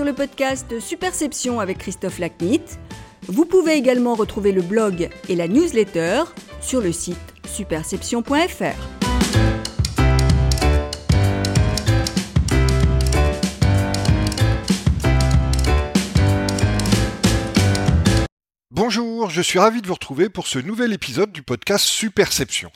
sur le podcast Superception avec Christophe Lacnit. Vous pouvez également retrouver le blog et la newsletter sur le site superception.fr. Bonjour, je suis ravi de vous retrouver pour ce nouvel épisode du podcast Superception.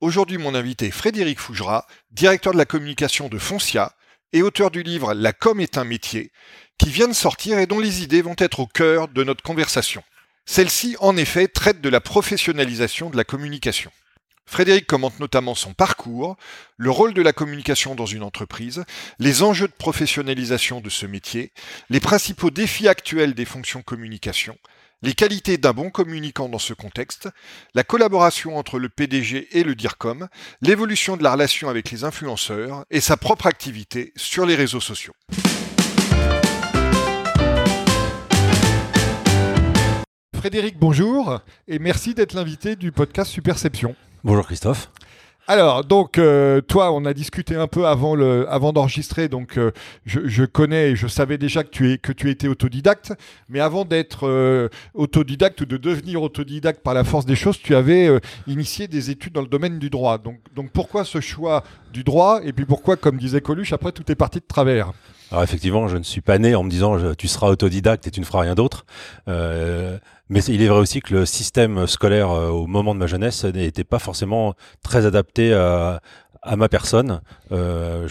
Aujourd'hui, mon invité est Frédéric Fougera, directeur de la communication de Foncia et auteur du livre La com est un métier, qui vient de sortir et dont les idées vont être au cœur de notre conversation. Celle-ci, en effet, traite de la professionnalisation de la communication. Frédéric commente notamment son parcours, le rôle de la communication dans une entreprise, les enjeux de professionnalisation de ce métier, les principaux défis actuels des fonctions communication, les qualités d'un bon communicant dans ce contexte, la collaboration entre le PDG et le DIRCOM, l'évolution de la relation avec les influenceurs et sa propre activité sur les réseaux sociaux. Frédéric, bonjour et merci d'être l'invité du podcast Superception. Bonjour Christophe. Alors, donc, euh, toi, on a discuté un peu avant, le, avant d'enregistrer, donc euh, je, connais et je savais déjà que tu, es, que tu étais autodidacte, mais avant d'être euh, autodidacte ou de devenir autodidacte par la force des choses, tu avais initié des études dans le domaine du droit. Donc, donc pourquoi ce choix du droit et puis pourquoi, comme disait Coluche, après tout est parti de travers? Alors effectivement, je ne suis pas né en me disant tu seras autodidacte et tu ne feras rien d'autre. Mais il est vrai aussi que le système scolaire euh, au moment de ma jeunesse n'était pas forcément très adapté à, à ma personne. Euh,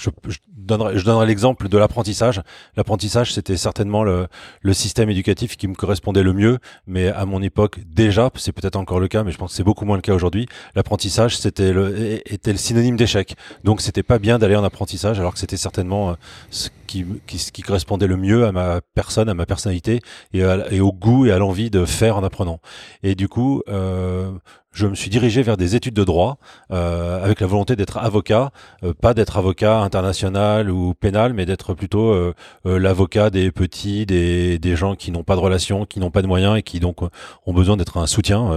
donnerai, je donnerai l'exemple de l'apprentissage. L'apprentissage, c'était certainement le, le, système éducatif qui me correspondait le mieux, mais à mon époque déjà, c'est peut-être encore le cas, mais je pense que c'est beaucoup moins le cas aujourd'hui. L'apprentissage, c'était le, était le synonyme d'échec. Donc, c'était pas bien d'aller en apprentissage, alors que c'était certainement euh, ce qui, qui, qui, correspondait le mieux à ma personne, à ma personnalité et, et au goût et à l'envie de faire en apprenant. Et du coup, euh, je me suis dirigé vers des études de droit euh, avec la volonté d'être avocat, euh, pas d'être avocat international ou pénal, mais d'être plutôt euh, l'avocat des petits, des, des gens qui n'ont pas de relations, qui n'ont pas de moyens et qui donc ont besoin d'être un soutien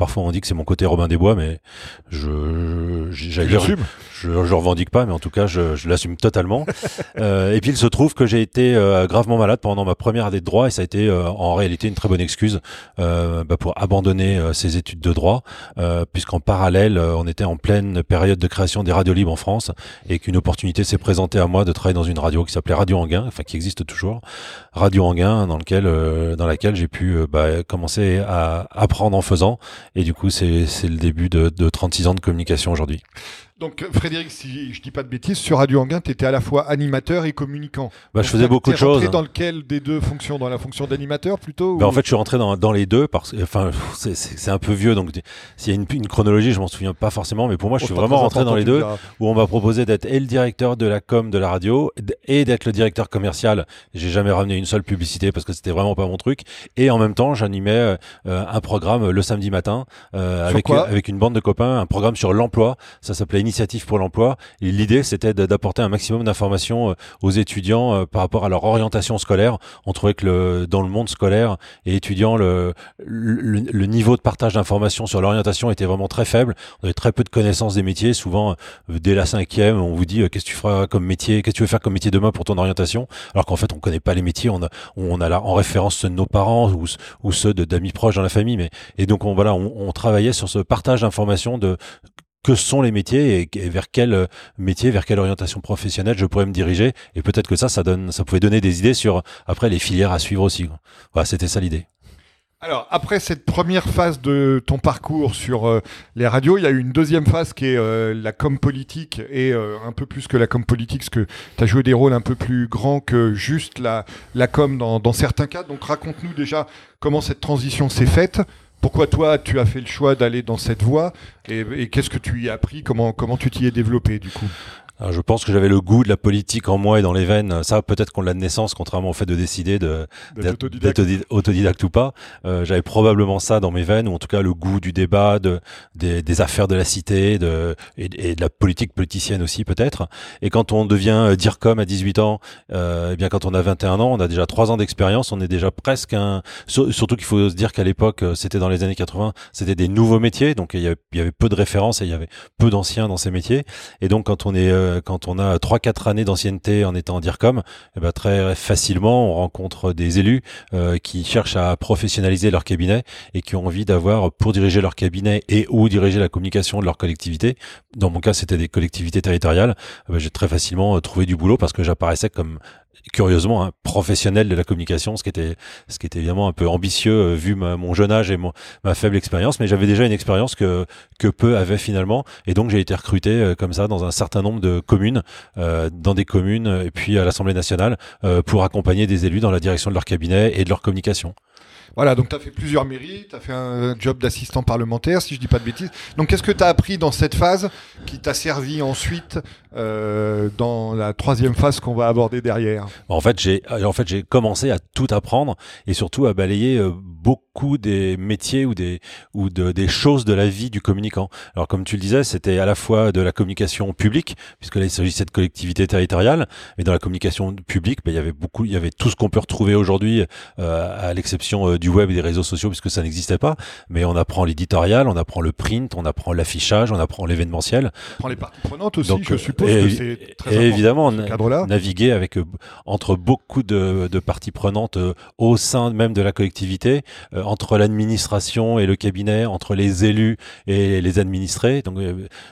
Parfois on dit que c'est mon côté Robin des Bois, mais je je, je, je revendique pas, mais en tout cas je, je l'assume totalement. euh, et puis il se trouve que j'ai été euh, gravement malade pendant ma première année de droit et ça a été euh, en réalité une très bonne excuse bah, pour abandonner ces études de droit, puisqu'en parallèle on était en pleine période de création des radios libres en France et qu'une opportunité s'est présentée à moi de travailler dans une radio qui s'appelait Radio Anguin, enfin qui existe toujours, Radio Anguin, dans lequel dans laquelle j'ai pu bah, commencer à apprendre en faisant et du coup, c'est le début de, de 36 ans de communication aujourd'hui. Donc Frédéric, si je dis pas de bêtises, sur Radio Anguin, tu étais à la fois animateur et communicant. Bah, je faisais beaucoup de choses. dans lequel des deux fonctions Dans la fonction d'animateur plutôt bah, En fait, je suis rentré dans, dans les deux parce que, enfin, c'est un peu vieux, donc s'il y a une, une, chronologie, je m'en souviens pas forcément, mais pour moi, je suis vraiment rentré dans les deux, où on m'a proposé d'être et le directeur de la com de la radio et d'être le directeur commercial. J'ai jamais ramené une seule publicité parce que c'était vraiment pas mon truc. Et en même temps, j'animais euh, un programme le samedi matin euh, avec, avec une bande de copains, un programme sur l'emploi. Ça s'appelait initiative pour l'emploi. L'idée, c'était d'apporter un maximum d'informations euh, aux étudiants euh, par rapport à leur orientation scolaire. On trouvait que dans le monde scolaire et étudiant, le, niveau de partage d'informations sur l'orientation était vraiment très faible. On avait très peu de connaissances des métiers. Souvent, euh, dès la cinquième, on vous dit qu'est-ce que tu feras comme métier, qu'est-ce que tu veux faire comme métier demain pour ton orientation, alors qu'en fait, on connaît pas les métiers. On a, là en référence ceux de nos parents ou, ceux d'amis proches dans la famille. Et donc, on, voilà, on, on travaillait sur ce partage d'informations de que sont les métiers et, vers quel euh, métier, vers quelle orientation professionnelle je pourrais me diriger. Et peut-être que ça, ça pouvait donner des idées sur après les filières à suivre aussi. Voilà, c'était ça l'idée. Alors, après cette première phase de ton parcours sur euh, les radios, il y a eu une deuxième phase qui est euh, la com politique et un peu plus que la com politique, parce que tu as joué des rôles un peu plus grands que juste la, com dans certains cas. Donc, raconte-nous déjà comment cette transition s'est faite, pourquoi toi, tu as fait le choix d'aller dans cette voie et, qu'est-ce que tu y as appris? Comment tu t'y es développé du coup? Je pense que j'avais le goût de la politique en moi et dans les veines. Ça, peut-être qu'on l'a de naissance, contrairement au fait de décider de, d'être autodidacte. ou pas. Euh, j'avais probablement ça dans mes veines, ou en tout cas le goût du débat, de, des, des affaires de la cité de, et, de la politique politicienne aussi peut-être. Et quand on devient euh, dire comme à 18 ans, euh, eh bien quand on a 21 ans, on a déjà 3 ans d'expérience, on est déjà presque un... Surtout qu'il faut se dire qu'à l'époque, euh, c'était dans les années 80, c'était des nouveaux métiers, donc il y avait, il y avait peu de références et il y avait peu d'anciens dans ces métiers. Et donc quand on est euh, quand on a 3-4 années d'ancienneté en étant en DIRCOM, eh ben, très facilement on rencontre des élus euh, qui cherchent à professionnaliser leur cabinet et qui ont envie d'avoir pour diriger leur cabinet et ou diriger la communication de leur collectivité. Dans mon cas, c'était des collectivités territoriales. Eh ben, j'ai très facilement trouvé du boulot parce que j'apparaissais comme curieusement un professionnel de la communication, ce qui était ce qui était évidemment un peu ambitieux euh, vu mon jeune âge et ma faible expérience, mais j'avais déjà une expérience que que peu avaient finalement, et donc j'ai été recruté euh, comme ça dans un certain nombre de communes, euh, dans des communes et puis à l'Assemblée nationale pour accompagner des élus dans la direction de leur cabinet et de leur communication. Voilà, donc tu as fait plusieurs mairies, tu as fait un job d'assistant parlementaire, si je dis pas de bêtises. Donc qu'est-ce que tu as appris dans cette phase qui t'a servi ensuite euh, dans la troisième phase qu'on va aborder derrière? En fait, j'ai en fait commencé à tout apprendre et surtout à balayer euh, beaucoup des métiers ou des ou de, des choses de la vie du communicant. Alors comme tu le disais, c'était à la fois de la communication publique puisque là il s'agissait de collectivité territoriale, mais dans la communication publique, ben, il y avait beaucoup, il y avait tout ce qu'on peut retrouver aujourd'hui euh, à l'exception euh, du web et des réseaux sociaux puisque ça n'existait pas. Mais on apprend l'éditorial, on apprend le print, on apprend l'affichage, on apprend l'événementiel. On apprend les parties prenantes aussi, je suppose et, que c'est très et évidemment, naviguer avec euh, entre beaucoup de, de parties prenantes euh, au sein même de la collectivité, euh, entre l'administration et le cabinet, entre les élus et les administrés. Donc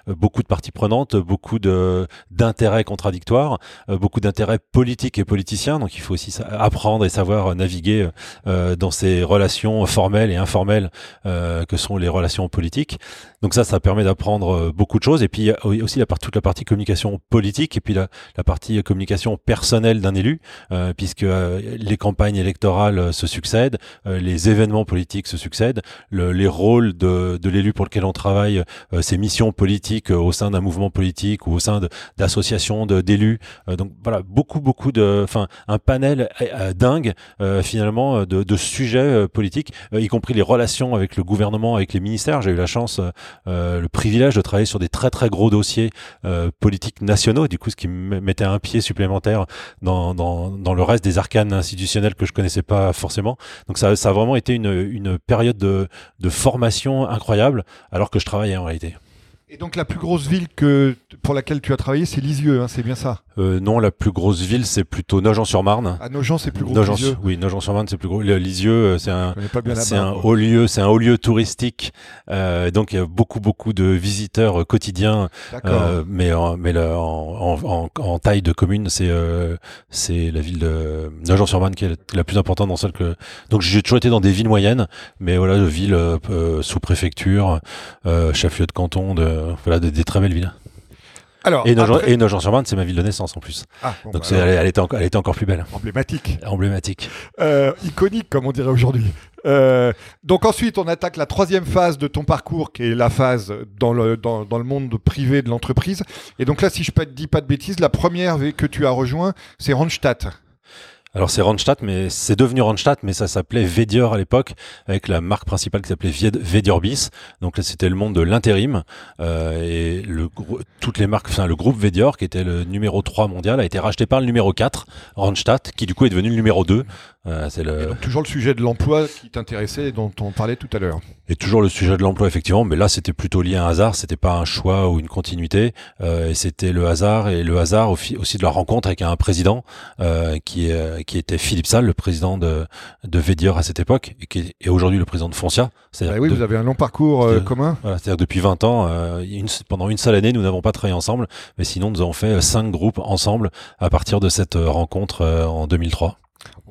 beaucoup de parties prenantes, beaucoup de d'intérêts contradictoires, beaucoup d'intérêts politiques et politiciens. Donc il faut aussi apprendre et savoir naviguer dans ces relations formelles et informelles euh, que sont les relations politiques. Donc ça, ça permet d'apprendre euh, beaucoup de choses. Et puis aussi la part, toute la partie communication politique et puis la, partie communication personnelle d'un élu, euh, puisque euh, les campagnes électorales se succèdent, les événements politiques se succèdent, le, les rôles de, de l'élu pour lequel on travaille, ses missions politiques au sein d'un mouvement politique ou au sein d'associations d'élus. donc voilà, beaucoup beaucoup de, enfin un panel dingue finalement de, de sujets politiques, y compris les relations avec le gouvernement, avec les ministères. J'ai eu la chance euh, le privilège de travailler sur des très très gros dossiers euh, politiques nationaux, du coup ce qui me mettait un pied supplémentaire dans, dans, le reste des arcanes institutionnels que je connaissais pas forcément. Donc ça, ça a vraiment été une, une période de, de formation incroyable alors que je travaillais en réalité. Et donc la plus grosse ville que, pour laquelle tu as travaillé, c'est Lisieux, hein, c'est bien ça? Euh, Non, la plus grosse ville, c'est plutôt Nogent-sur-Marne. Ah, Nogent, c'est plus gros que Lisieux Oui, Nogent-sur-Marne, c'est plus gros. Lisieux, euh, c'est un, c'est un haut lieu, c'est un haut lieu touristique. Euh, donc il y a beaucoup, beaucoup de visiteurs quotidiens. Euh, mais mais en, en, en, taille de commune, c'est euh, c'est la ville de Nogent-sur-Marne qui est la plus importante dans celle que. Donc j'ai toujours été dans des villes moyennes, mais voilà, de villes sous préfecture, chef-lieu de canton, de euh, voilà, des, très belles villes. Alors, et Nogent-sur-Marne, c'est ma ville de naissance en plus. Ah, Donc bah elle, était encore, elle était encore plus belle. Emblématique. Emblématique. Euh, iconique, comme on dirait aujourd'hui. Euh, donc ensuite, on attaque la troisième phase de ton parcours, qui est la phase dans le, dans, dans le monde privé de l'entreprise. Et donc là, si je ne dis pas de bêtises, la première que tu as rejoint, c'est Randstad. Alors c'est Randstad, mais c'est devenu Randstad, mais ça s'appelait Vedior à l'époque, avec la marque principale qui s'appelait Vediorbis. Donc là, c'était le monde de l'intérim. Euh, et le, toutes les marques, enfin le groupe Vedior, qui était le numéro 3 mondial, a été racheté par le numéro 4, Randstad, qui du coup est devenu le numéro 2. Euh, c'est le... toujours le sujet de l'emploi qui t'intéressait et dont on parlait tout à l'heure. Et toujours le sujet de l'emploi, effectivement, mais là c'était plutôt lié à un hasard, c'était pas un choix ou une continuité, euh, et c'était le hasard et le hasard aussi de la rencontre avec un président euh, qui, qui était Philippe Salle, le président de, de Védior à cette époque, et qui est aujourd'hui le président de Foncia. Ah oui, vous avez un long parcours euh, commun. Voilà, c'est-à-dire depuis 20 ans, euh, une, pendant une seule année, nous n'avons pas travaillé ensemble, mais sinon nous avons fait cinq groupes ensemble à partir de cette rencontre en 2003.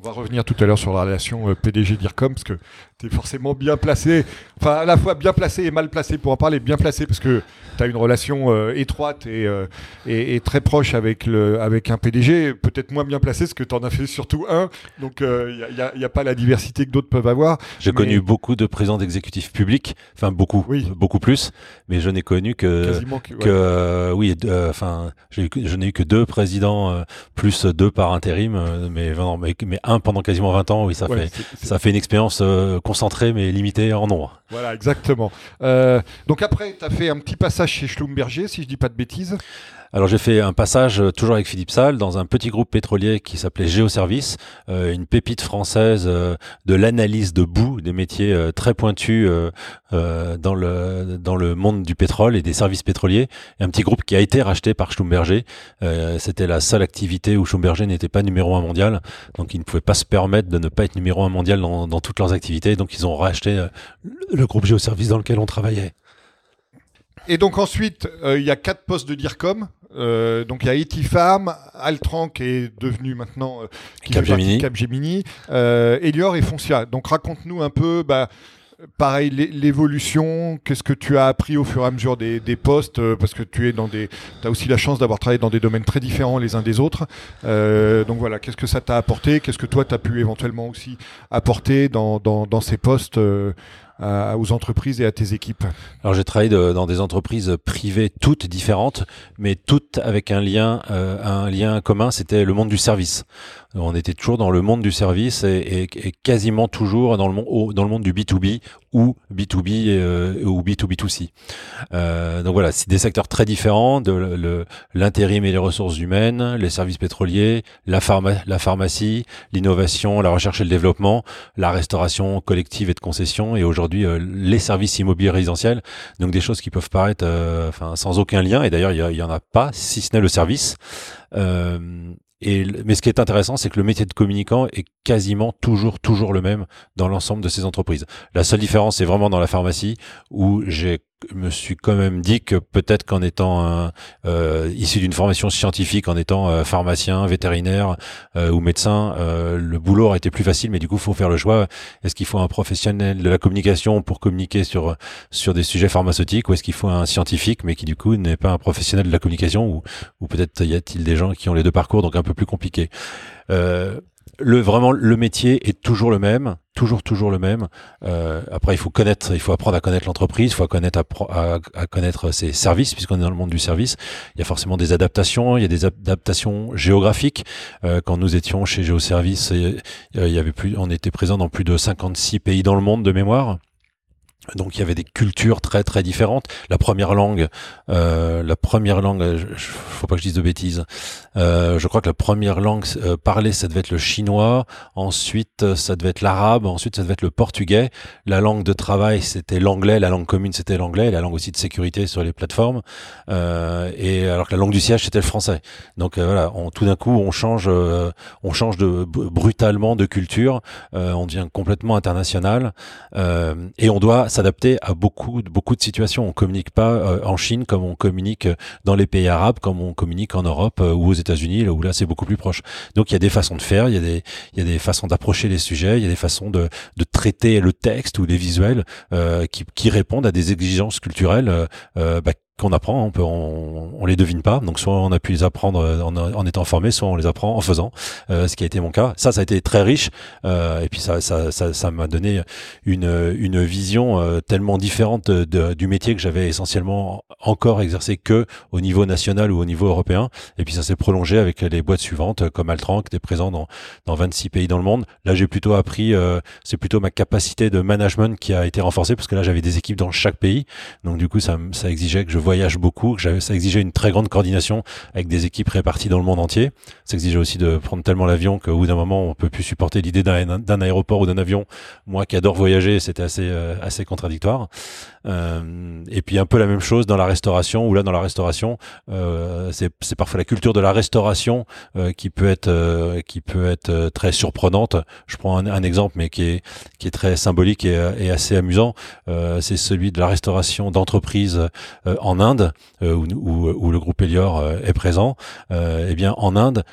On va revenir tout à l'heure sur la relation PDG-DIRCOM, parce que tu es forcément bien placé, enfin à la fois bien placé et mal placé pour en parler, bien placé parce que tu as une relation euh, étroite euh, et, et, très proche avec, le, avec un PDG, peut-être moins bien placé parce que tu en as fait surtout un, donc il euh, n'y a, y a, pas la diversité que d'autres peuvent avoir. J'ai connu beaucoup de présidents d'exécutifs publics, enfin beaucoup, oui. beaucoup plus, mais je n'ai connu que, que, oui, enfin je n'ai eu que deux présidents plus deux par intérim, mais, mais, mais, un pendant quasiment 20 ans, oui, ça, fait, ça fait une expérience concentré mais limité en nombre. Voilà, exactement. donc après, tu as fait un petit passage chez Schlumberger, si je dis pas de bêtises. Alors j'ai fait un passage euh, toujours avec Philippe Salle dans un petit groupe pétrolier qui s'appelait Géoservice, euh, une pépite française euh, de l'analyse de boue, des métiers très pointus dans le dans le monde du pétrole et des services pétroliers. Un petit groupe qui a été racheté par Schlumberger. C'était la seule activité où Schlumberger n'était pas numéro un mondial, donc ils ne pouvaient pas se permettre de ne pas être numéro un mondial dans, dans toutes leurs activités. Donc ils ont racheté le groupe Géoservice dans lequel on travaillait. Et donc ensuite, il y a quatre postes de DIRCOM. Euh, donc il y a Etifam, Altran qui est devenu maintenant euh, Capgemini, Capgemini euh, Elior et Foncia. Donc raconte-nous un peu, bah, pareil, l'évolution, qu'est-ce que tu as appris au fur et à mesure des, postes, parce que tu es dans des, as aussi la chance d'avoir travaillé dans des domaines très différents les uns des autres. donc voilà, qu'est-ce que ça t'a apporté, qu'est-ce que toi tu as pu éventuellement aussi apporter dans, dans, dans ces postes aux entreprises et à tes équipes Alors j'ai travaillé dans des entreprises privées toutes différentes, mais toutes avec un lien, euh, un lien commun, c'était le monde du service. On était toujours dans le monde du service et, et, quasiment toujours dans le monde, dans le monde du B2B ou B2B euh, ou B2B2C. Euh, donc voilà, c'est des secteurs très différents de l'intérim et les ressources humaines, les services pétroliers, la, pharma, la pharmacie, l'innovation, la recherche et le développement, la restauration collective et de concession et aujourd'hui euh, les services immobiliers résidentiels. Donc des choses qui peuvent paraître euh, enfin sans aucun lien et d'ailleurs il y, en a pas si ce n'est le service. Et, mais ce qui est intéressant, c'est que le métier de communicant est quasiment toujours, toujours le même dans l'ensemble de ces entreprises. La seule différence, c'est vraiment dans la pharmacie où j'ai me suis quand même dit que peut-être qu'en étant un, euh, issu d'une formation scientifique, en étant euh, pharmacien, vétérinaire euh, ou médecin, euh, le boulot aurait été plus facile. Mais du coup, faut faire le choix. Est-ce qu'il faut un professionnel de la communication pour communiquer sur sur des sujets pharmaceutiques, ou est-ce qu'il faut un scientifique, mais qui du coup n'est pas un professionnel de la communication, ou, ou peut-être y a-t-il des gens qui ont les deux parcours, donc un peu plus compliqué. Euh, le vraiment le métier est toujours le même, toujours toujours le même. Euh, après, il faut connaître, il faut apprendre à connaître l'entreprise, il faut connaître à, à, connaître ses services, puisqu'on est dans le monde du service. Il y a forcément des adaptations, il y a des adaptations géographiques. Euh, quand nous étions chez Géoservice, il y avait plus, on était présent dans plus de 56 pays dans le monde de mémoire. Donc il y avait des cultures très très différentes. La première langue, euh, la première langue, je, faut pas que je dise de bêtises. Euh, je crois que la première langue euh, parlée, ça devait être le chinois. Ensuite, ça devait être l'arabe. Ensuite, ça devait être le portugais. La langue de travail, c'était l'anglais. La langue commune, c'était l'anglais. La langue aussi de sécurité sur les plateformes. et alors que la langue du siège, c'était le français. Donc voilà, on, tout d'un coup, on change, on change de brutalement de culture. on devient complètement international et on doit s'adapter à beaucoup, beaucoup de situations. On communique pas euh, en Chine comme on communique dans les pays arabes, comme on communique en Europe euh, ou aux États-Unis, là où là c'est beaucoup plus proche. Donc il y a des façons de faire, il y a des, il y a des façons d'approcher les sujets, il y a des façons de, de traiter le texte ou les visuels euh, qui, qui répondent à des exigences culturelles euh, bah, qu'on apprend, on peut, on, les devine pas. Donc soit on a pu les apprendre euh, en, étant formé, soit on les apprend en faisant, euh, ce qui a été mon cas. Ça, ça a été très riche, euh, et puis ça, ça, ça, ça m'a donné une, une vision euh, tellement différente de, du métier que j'avais essentiellement encore exercé que au niveau national ou au niveau européen. Et puis ça s'est prolongé avec les boîtes suivantes, comme Altran, qui était présent dans, dans 26 pays dans le monde. Là, j'ai plutôt appris, c'est plutôt ma capacité de management qui a été renforcée, parce que là, j'avais des équipes dans chaque pays. Donc du coup, ça, ça exigeait que je voyage beaucoup, ça exigeait une très grande coordination avec des équipes réparties dans le monde entier. Ça exigeait aussi de prendre tellement l'avion qu'au bout d'un moment, on peut plus supporter l'idée d'un aéroport ou d'un avion. Moi qui adore voyager, c'était assez, euh, assez contradictoire. Euh, et puis un peu la même chose dans la restauration, où là dans la restauration, euh, c'est parfois la culture de la restauration qui peut être qui peut être très surprenante. Je prends un, un, exemple, mais qui est qui est très symbolique et, et assez amusant. c'est celui de la restauration d'entreprise en Inde, euh, où, le groupe Elior euh, est présent, euh, eh bien en Inde,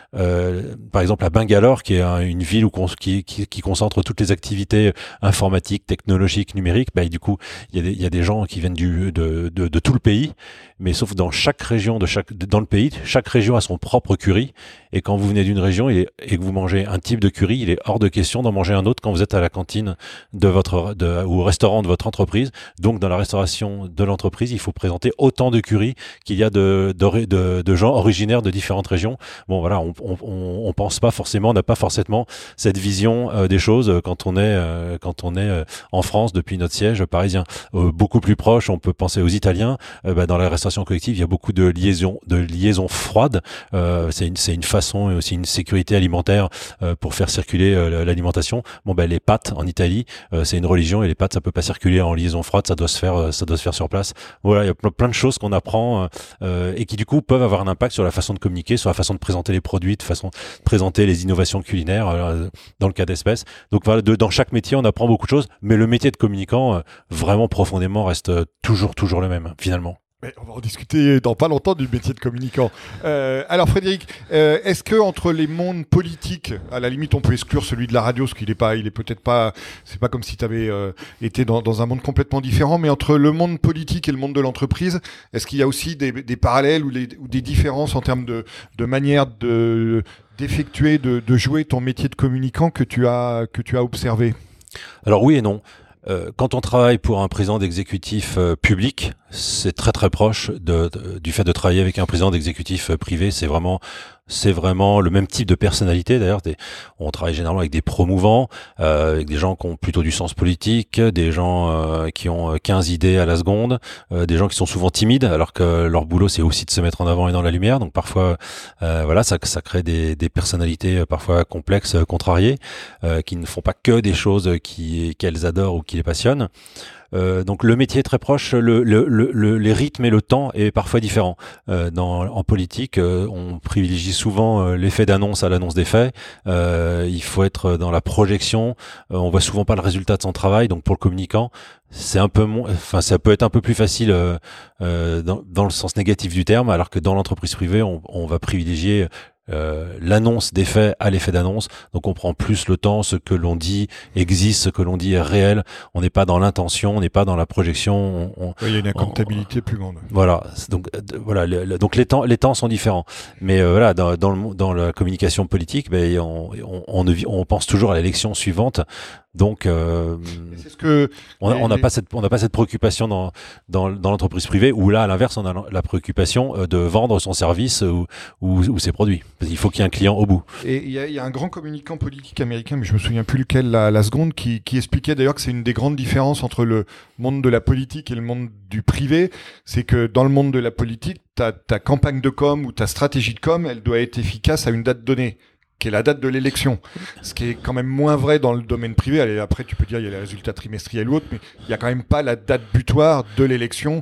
par exemple à Bangalore, qui est une ville où qui, concentre toutes les activités informatiques, technologiques, numériques, bah, du coup, il y, a des, gens qui viennent de, tout le pays, mais sauf dans chaque région de chaque dans le pays, chaque région a son propre curry. Et quand vous venez d'une région et, que vous mangez un type de curry, il est hors de question d'en manger un autre quand vous êtes à la cantine de votre ou au restaurant de votre entreprise. Donc dans la restauration de l'entreprise, il faut présenter autant autant de curies qu'il y a de, de, gens originaires de différentes régions. Bon, voilà, on, on, pense pas forcément, on n'a pas forcément cette vision euh, des choses quand on est euh, quand on est en France depuis notre siège parisien. beaucoup plus proche, on peut penser aux Italiens. Bah, dans la restauration collective, il y a beaucoup de liaisons de liaisons froides. c'est une une façon et aussi une sécurité alimentaire pour faire circuler l'alimentation. Bon, ben les pâtes en Italie, c'est une religion et les pâtes ça peut pas circuler en liaison froide, ça doit se faire ça doit se faire sur place. Voilà, il y a plein de choses qu'on apprend et qui du coup peuvent avoir un impact sur la façon de communiquer, sur la façon de présenter les produits, de façon de présenter les innovations culinaires euh, dans le cas d'espèces. Donc voilà, dans chaque métier, on apprend beaucoup de choses, mais le métier de communicant, euh, vraiment profondément, reste toujours, toujours le même, finalement on va en discuter dans pas longtemps du métier de communicant. Euh, alors Frédéric, euh, est-ce que entre les mondes politiques, à la limite on peut exclure celui de la radio, ce qu'il est pas, il est peut-être pas, c'est pas comme si tu avais euh, été dans, un monde complètement différent, mais entre le monde politique et le monde de l'entreprise, est-ce qu'il y a aussi des, parallèles ou, des différences en termes de, manière de d'effectuer, de, de jouer ton métier de communicant que tu as que tu as observé? Alors oui et non. Euh, quand on travaille pour un président d'exécutif euh, public, c'est très très proche du fait de travailler avec un président d'exécutif euh, privé. C'est vraiment c'est vraiment le même type de personnalité. D'ailleurs, on travaille généralement avec des promouvants, euh, avec des gens qui ont plutôt du sens politique, des gens euh, qui ont 15 idées à la seconde, euh, des gens qui sont souvent timides, alors que leur boulot c'est aussi de se mettre en avant et dans la lumière. Donc parfois, voilà, ça, ça crée des, des personnalités parfois complexes, contrariées, qui ne font pas que des choses qu'elles adorent ou qui les passionnent. Euh, donc le métier est très proche, le, le, le, les rythmes et le temps est parfois différent. Euh, dans, en politique, euh, on privilégie souvent euh, l'effet d'annonce à l'annonce des faits. il faut être dans la projection. on voit souvent pas le résultat de son travail. Donc pour le communicant, c'est un peu enfin ça peut être un peu plus facile dans, dans, le sens négatif du terme, alors que dans l'entreprise privée, on, on va privilégier euh, l'annonce des faits à l'effet d'annonce. Donc on prend plus le temps, ce que l'on dit existe, ce que l'on dit est réel. On n'est pas dans l'intention, on n'est pas dans la projection. il y a une comptabilité plus grande. Voilà. Donc euh, voilà. donc les temps, les temps sont différents. Mais euh, voilà, dans, dans, le, dans, la communication politique, ben, on, on, on, on pense toujours à l'élection suivante. Donc, euh, ce que on n'a pas cette on n'a pas cette préoccupation dans dans, dans l'entreprise privée où là, à l'inverse, on a la préoccupation euh, de vendre son service ou, ou, ou ses produits. Il faut qu'il y ait un client au bout. Et il y a, y a, un grand communicant politique américain, mais je me souviens plus lequel la, la seconde, qui, qui expliquait d'ailleurs que c'est une des grandes différences entre le monde de la politique et le monde du privé, c'est que dans le monde de la politique, ta, ta campagne de com ou ta stratégie de com, elle doit être efficace à une date donnée qui est la date de l'élection. Ce qui est quand même moins vrai dans le domaine privé. Allez, après, tu peux dire il y a les résultats trimestriels ou autres, mais il n'y a quand même pas la date butoir de l'élection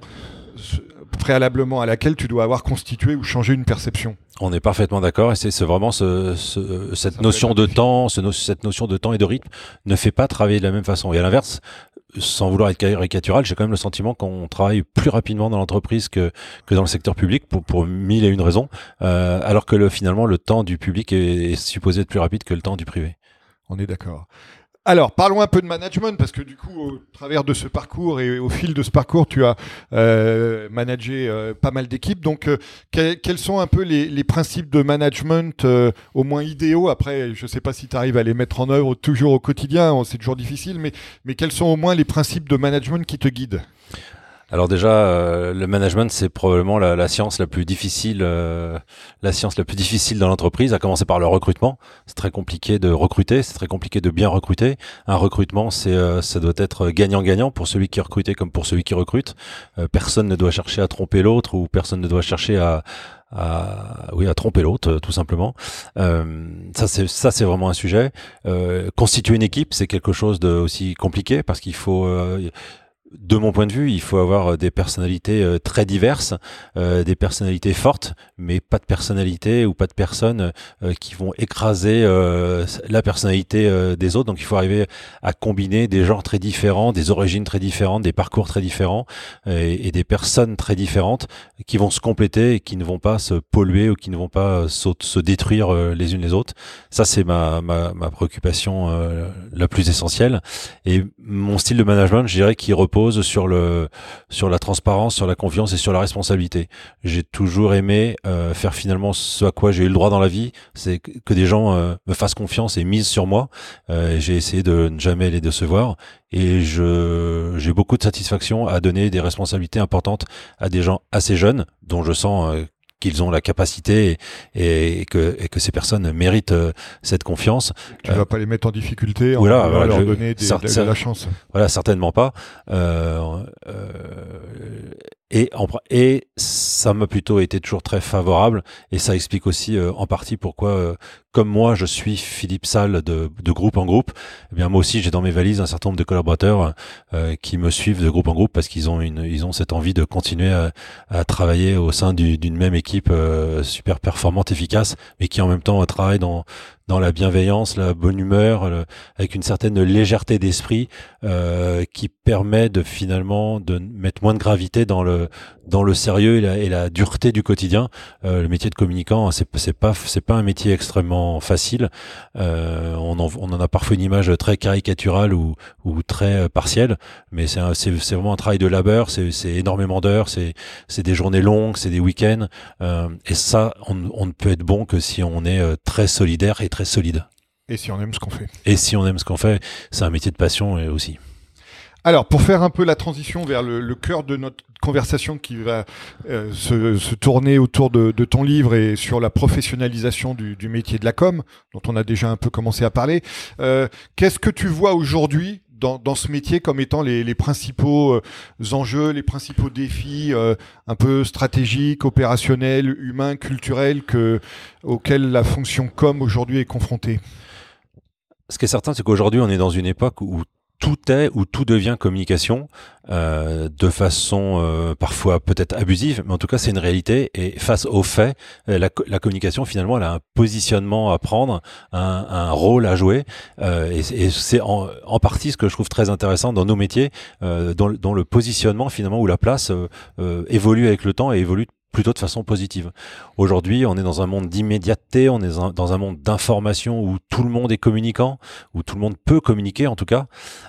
préalablement à laquelle tu dois avoir constitué ou changé une perception. On est parfaitement d'accord et c'est vraiment ce, ce, cette notion de temps, ce cette notion de temps et de rythme ne fait pas travailler de la même façon. Et à l'inverse, sans vouloir être caricatural, j'ai quand même le sentiment qu'on travaille plus rapidement dans l'entreprise que, que dans le secteur public pour, pour mille et une raisons, euh, alors que le, finalement le temps du public est, est supposé être plus rapide que le temps du privé. On est d'accord. Alors, parlons un peu de management, parce que du coup, au travers de ce parcours et au fil de ce parcours, tu as euh, managé euh, pas mal d'équipes. Donc, euh, quels sont un peu les, principes de management au moins idéaux? Après, je ne sais pas si tu arrives à les mettre en œuvre toujours au quotidien, c'est toujours difficile, mais, mais quels sont au moins les principes de management qui te guident? Alors déjà, euh, le management, c'est probablement la, science la plus difficile, euh, la science la plus difficile dans l'entreprise, à commencer par le recrutement. C'est très compliqué de recruter, c'est très compliqué de bien recruter. Un recrutement, c'est, euh, ça doit être gagnant-gagnant pour celui qui est recruté comme pour celui qui recrute. personne ne doit chercher à tromper l'autre ou personne ne doit chercher à, à, oui, à tromper l'autre, tout simplement. ça, c'est ça, c'est vraiment un sujet. constituer une équipe, c'est quelque chose de aussi compliqué parce qu'il faut de mon point de vue, il faut avoir euh, des personnalités euh, très diverses, euh, des personnalités fortes, mais pas de personnalité ou pas de personnes qui vont écraser la personnalité des autres. Donc il faut arriver à combiner des genres très différents, des origines très différentes, des parcours très différents et, des personnes très différentes qui vont se compléter et qui ne vont pas se polluer ou qui ne vont pas se, détruire les unes les autres. Ça, c'est ma, ma, ma, préoccupation la plus essentielle. Et mon style de management, je dirais, qui repose sur le sur la transparence, sur la confiance et sur la responsabilité. J'ai toujours aimé euh, faire finalement ce à quoi j'ai eu le droit dans la vie, c'est que des gens euh, me fassent confiance et misent sur moi. Euh, j'ai essayé de ne jamais les décevoir et je j'ai beaucoup de satisfaction à donner des responsabilités importantes à des gens assez jeunes dont je sens qu'ils ont la capacité et, que, et, que, ces personnes méritent euh, cette confiance. Tu ne vas pas les mettre en difficulté, voilà, en leur donner des, de, la chance. Voilà, certainement pas. Euh, euh, et, et ça m'a plutôt été toujours très favorable et ça explique aussi euh, en partie pourquoi, euh, comme moi, je suis Philippe Salle de, de groupe en groupe. Eh bien moi aussi, j'ai dans mes valises un certain nombre de collaborateurs euh, qui me suivent de groupe en groupe parce qu'ils ont une, ils ont cette envie de continuer à, à travailler au sein d'une même équipe super performante, efficace, mais qui en même temps travaille dans dans la bienveillance, la bonne humeur, avec une certaine légèreté d'esprit euh, qui permet de finalement de mettre moins de gravité dans le dans le sérieux et la, et la dureté du quotidien. Euh, le métier de communicant, hein, c'est c'est pas c'est pas un métier extrêmement facile. Euh, on, en, on en a parfois une image très caricaturale ou ou très partielle, mais c'est c'est c'est vraiment un travail de labeur. C'est c'est énormément d'heures, c'est c'est des journées longues, c'est des week-ends, euh, et ça, on, on ne peut être bon que si on est euh, très solidaire et très solide. Et si on aime ce qu'on fait. Et si on aime ce qu'on fait, c'est un métier de passion aussi. Alors, pour faire un peu la transition vers le, cœur de notre conversation qui va euh, se, tourner autour de, ton livre et sur la professionnalisation du, métier de la com, dont on a déjà un peu commencé à parler, euh, qu'est-ce que tu vois aujourd'hui dans, ce métier comme étant les, principaux euh, enjeux, les principaux défis un peu stratégiques, opérationnels, humains, culturels que, auxquels la fonction com aujourd'hui est confrontée? Ce qui est certain, c'est qu'aujourd'hui, on est dans une époque où tout est ou tout devient communication euh, de façon euh, parfois peut-être abusive, mais en tout cas c'est une réalité. Et face aux faits, euh, la, la, communication finalement elle a un positionnement à prendre, un, un rôle à jouer, euh, et, et c'est en, en, partie ce que je trouve très intéressant dans nos métiers, euh, dont, dont, le positionnement finalement ou la place évolue avec le temps et évolue plutôt de façon positive. Aujourd'hui, on est dans un monde d'immédiateté, on est dans un monde d'information où tout le monde est communicant, où tout le monde peut communiquer en tout cas.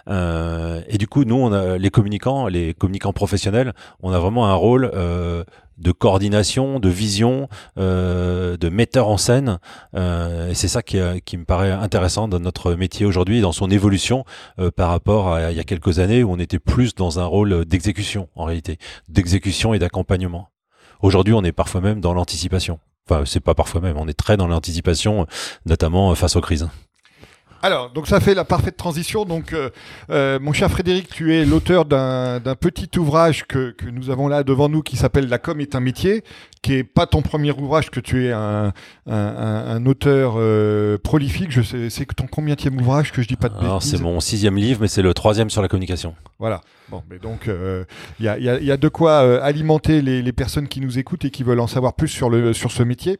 Euh, et du coup, nous, on a les communicants, les communicants professionnels, on a vraiment un rôle euh, de coordination, de vision, euh, de metteur en scène. Euh, et c'est ça qui, qui, me paraît intéressant dans notre métier aujourd'hui, dans son évolution euh, par rapport à il y a quelques années où on était plus dans un rôle d'exécution en réalité, d'exécution et d'accompagnement. Aujourd'hui, on est parfois même dans l'anticipation. Enfin, c'est pas parfois même, on est très dans l'anticipation, notamment face aux crises. Alors, donc ça fait la parfaite transition. Donc, euh, euh, mon cher Frédéric, tu es l'auteur d'un petit ouvrage que, que, nous avons là devant nous qui s'appelle La com est un métier, qui est pas ton premier ouvrage, que tu es un, un, un, auteur euh, prolifique. Je sais, c'est ton combienième ouvrage que je dis pas de bêtises. C'est mon sixième livre, mais c'est le troisième sur la communication. Voilà. Bon, mais donc il euh, y, a, y, a, y, a, de quoi euh, alimenter les, les, personnes qui nous écoutent et qui veulent en savoir plus sur le sur ce métier.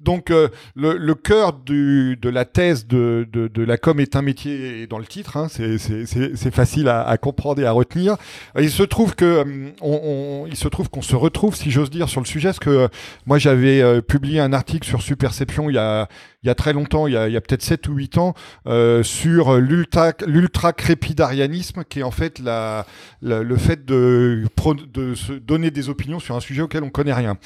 Donc le, le cœur du, de la thèse de, de, de, la com est un métier dans le titre. Hein, c'est facile à, à, comprendre et à retenir. Il se trouve que on, on, il se trouve qu'on se retrouve, si j'ose dire, sur le sujet, parce que euh, moi j'avais euh, publié un article sur Superception il y a, il y a très longtemps, il y a, peut-être 7 ou 8 ans, euh, sur l'ultra, l'ultra crépidarianisme, qui est en fait le fait de, se donner des opinions sur un sujet auquel on connaît rien.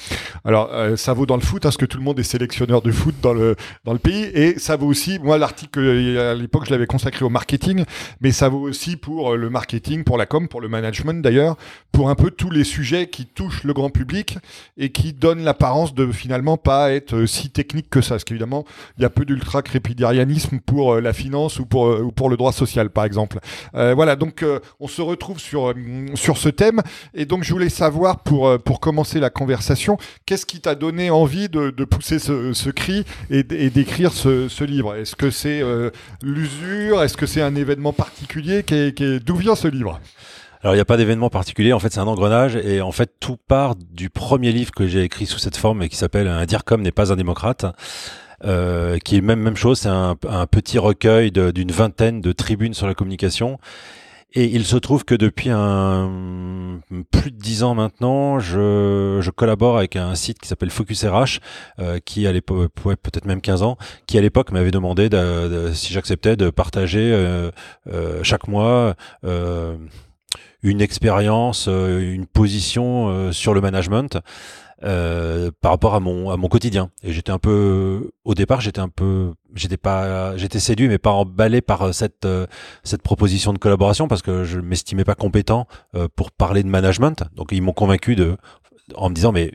Alors ça vaut dans le foot, parce que tout le monde est sélectionneur de foot dans le, dans le pays, et ça vaut aussi, moi l'article à l'époque je l'avais consacré au marketing, mais ça vaut aussi pour le marketing, pour la com, pour le management d'ailleurs, pour un peu tous les sujets qui touchent le grand public et qui donne l'apparence de finalement pas être euh, si technique que ça. Parce qu'évidemment, il y a peu d'ultra crépidarianisme pour euh, la finance ou pour, euh, ou pour le droit social, par exemple. voilà, donc on se retrouve sur, ce thème. Et donc je voulais savoir, pour, commencer la conversation, qu'est-ce qui t'a donné envie de, pousser ce, cri et, d'écrire ce, livre? Est-ce que c'est l'usure? Est-ce que c'est un événement particulier? D'où vient ce livre? Alors il n'y a pas d'événement particulier, en fait c'est un engrenage et en fait tout part du premier livre que j'ai écrit sous cette forme et qui s'appelle Un dire comme n'est pas un démocrate. Euh, qui est même même chose, c'est un, petit recueil d'une vingtaine de tribunes sur la communication. Et il se trouve que depuis un plus de dix ans maintenant, je, je collabore avec un site qui s'appelle Focus RH, euh, qui à l'époque, peut-être même 15 ans, qui à l'époque m'avait demandé de, si j'acceptais de partager euh, euh chaque mois euh, une expérience, une position sur le management. Euh, par rapport à mon à mon quotidien. Et j'étais un peu au départ j'étais un peu j'étais pas j'étais séduit mais pas emballé par cette cette proposition de collaboration parce que je m'estimais pas compétent pour parler de management. Donc ils m'ont convaincu de en me disant mais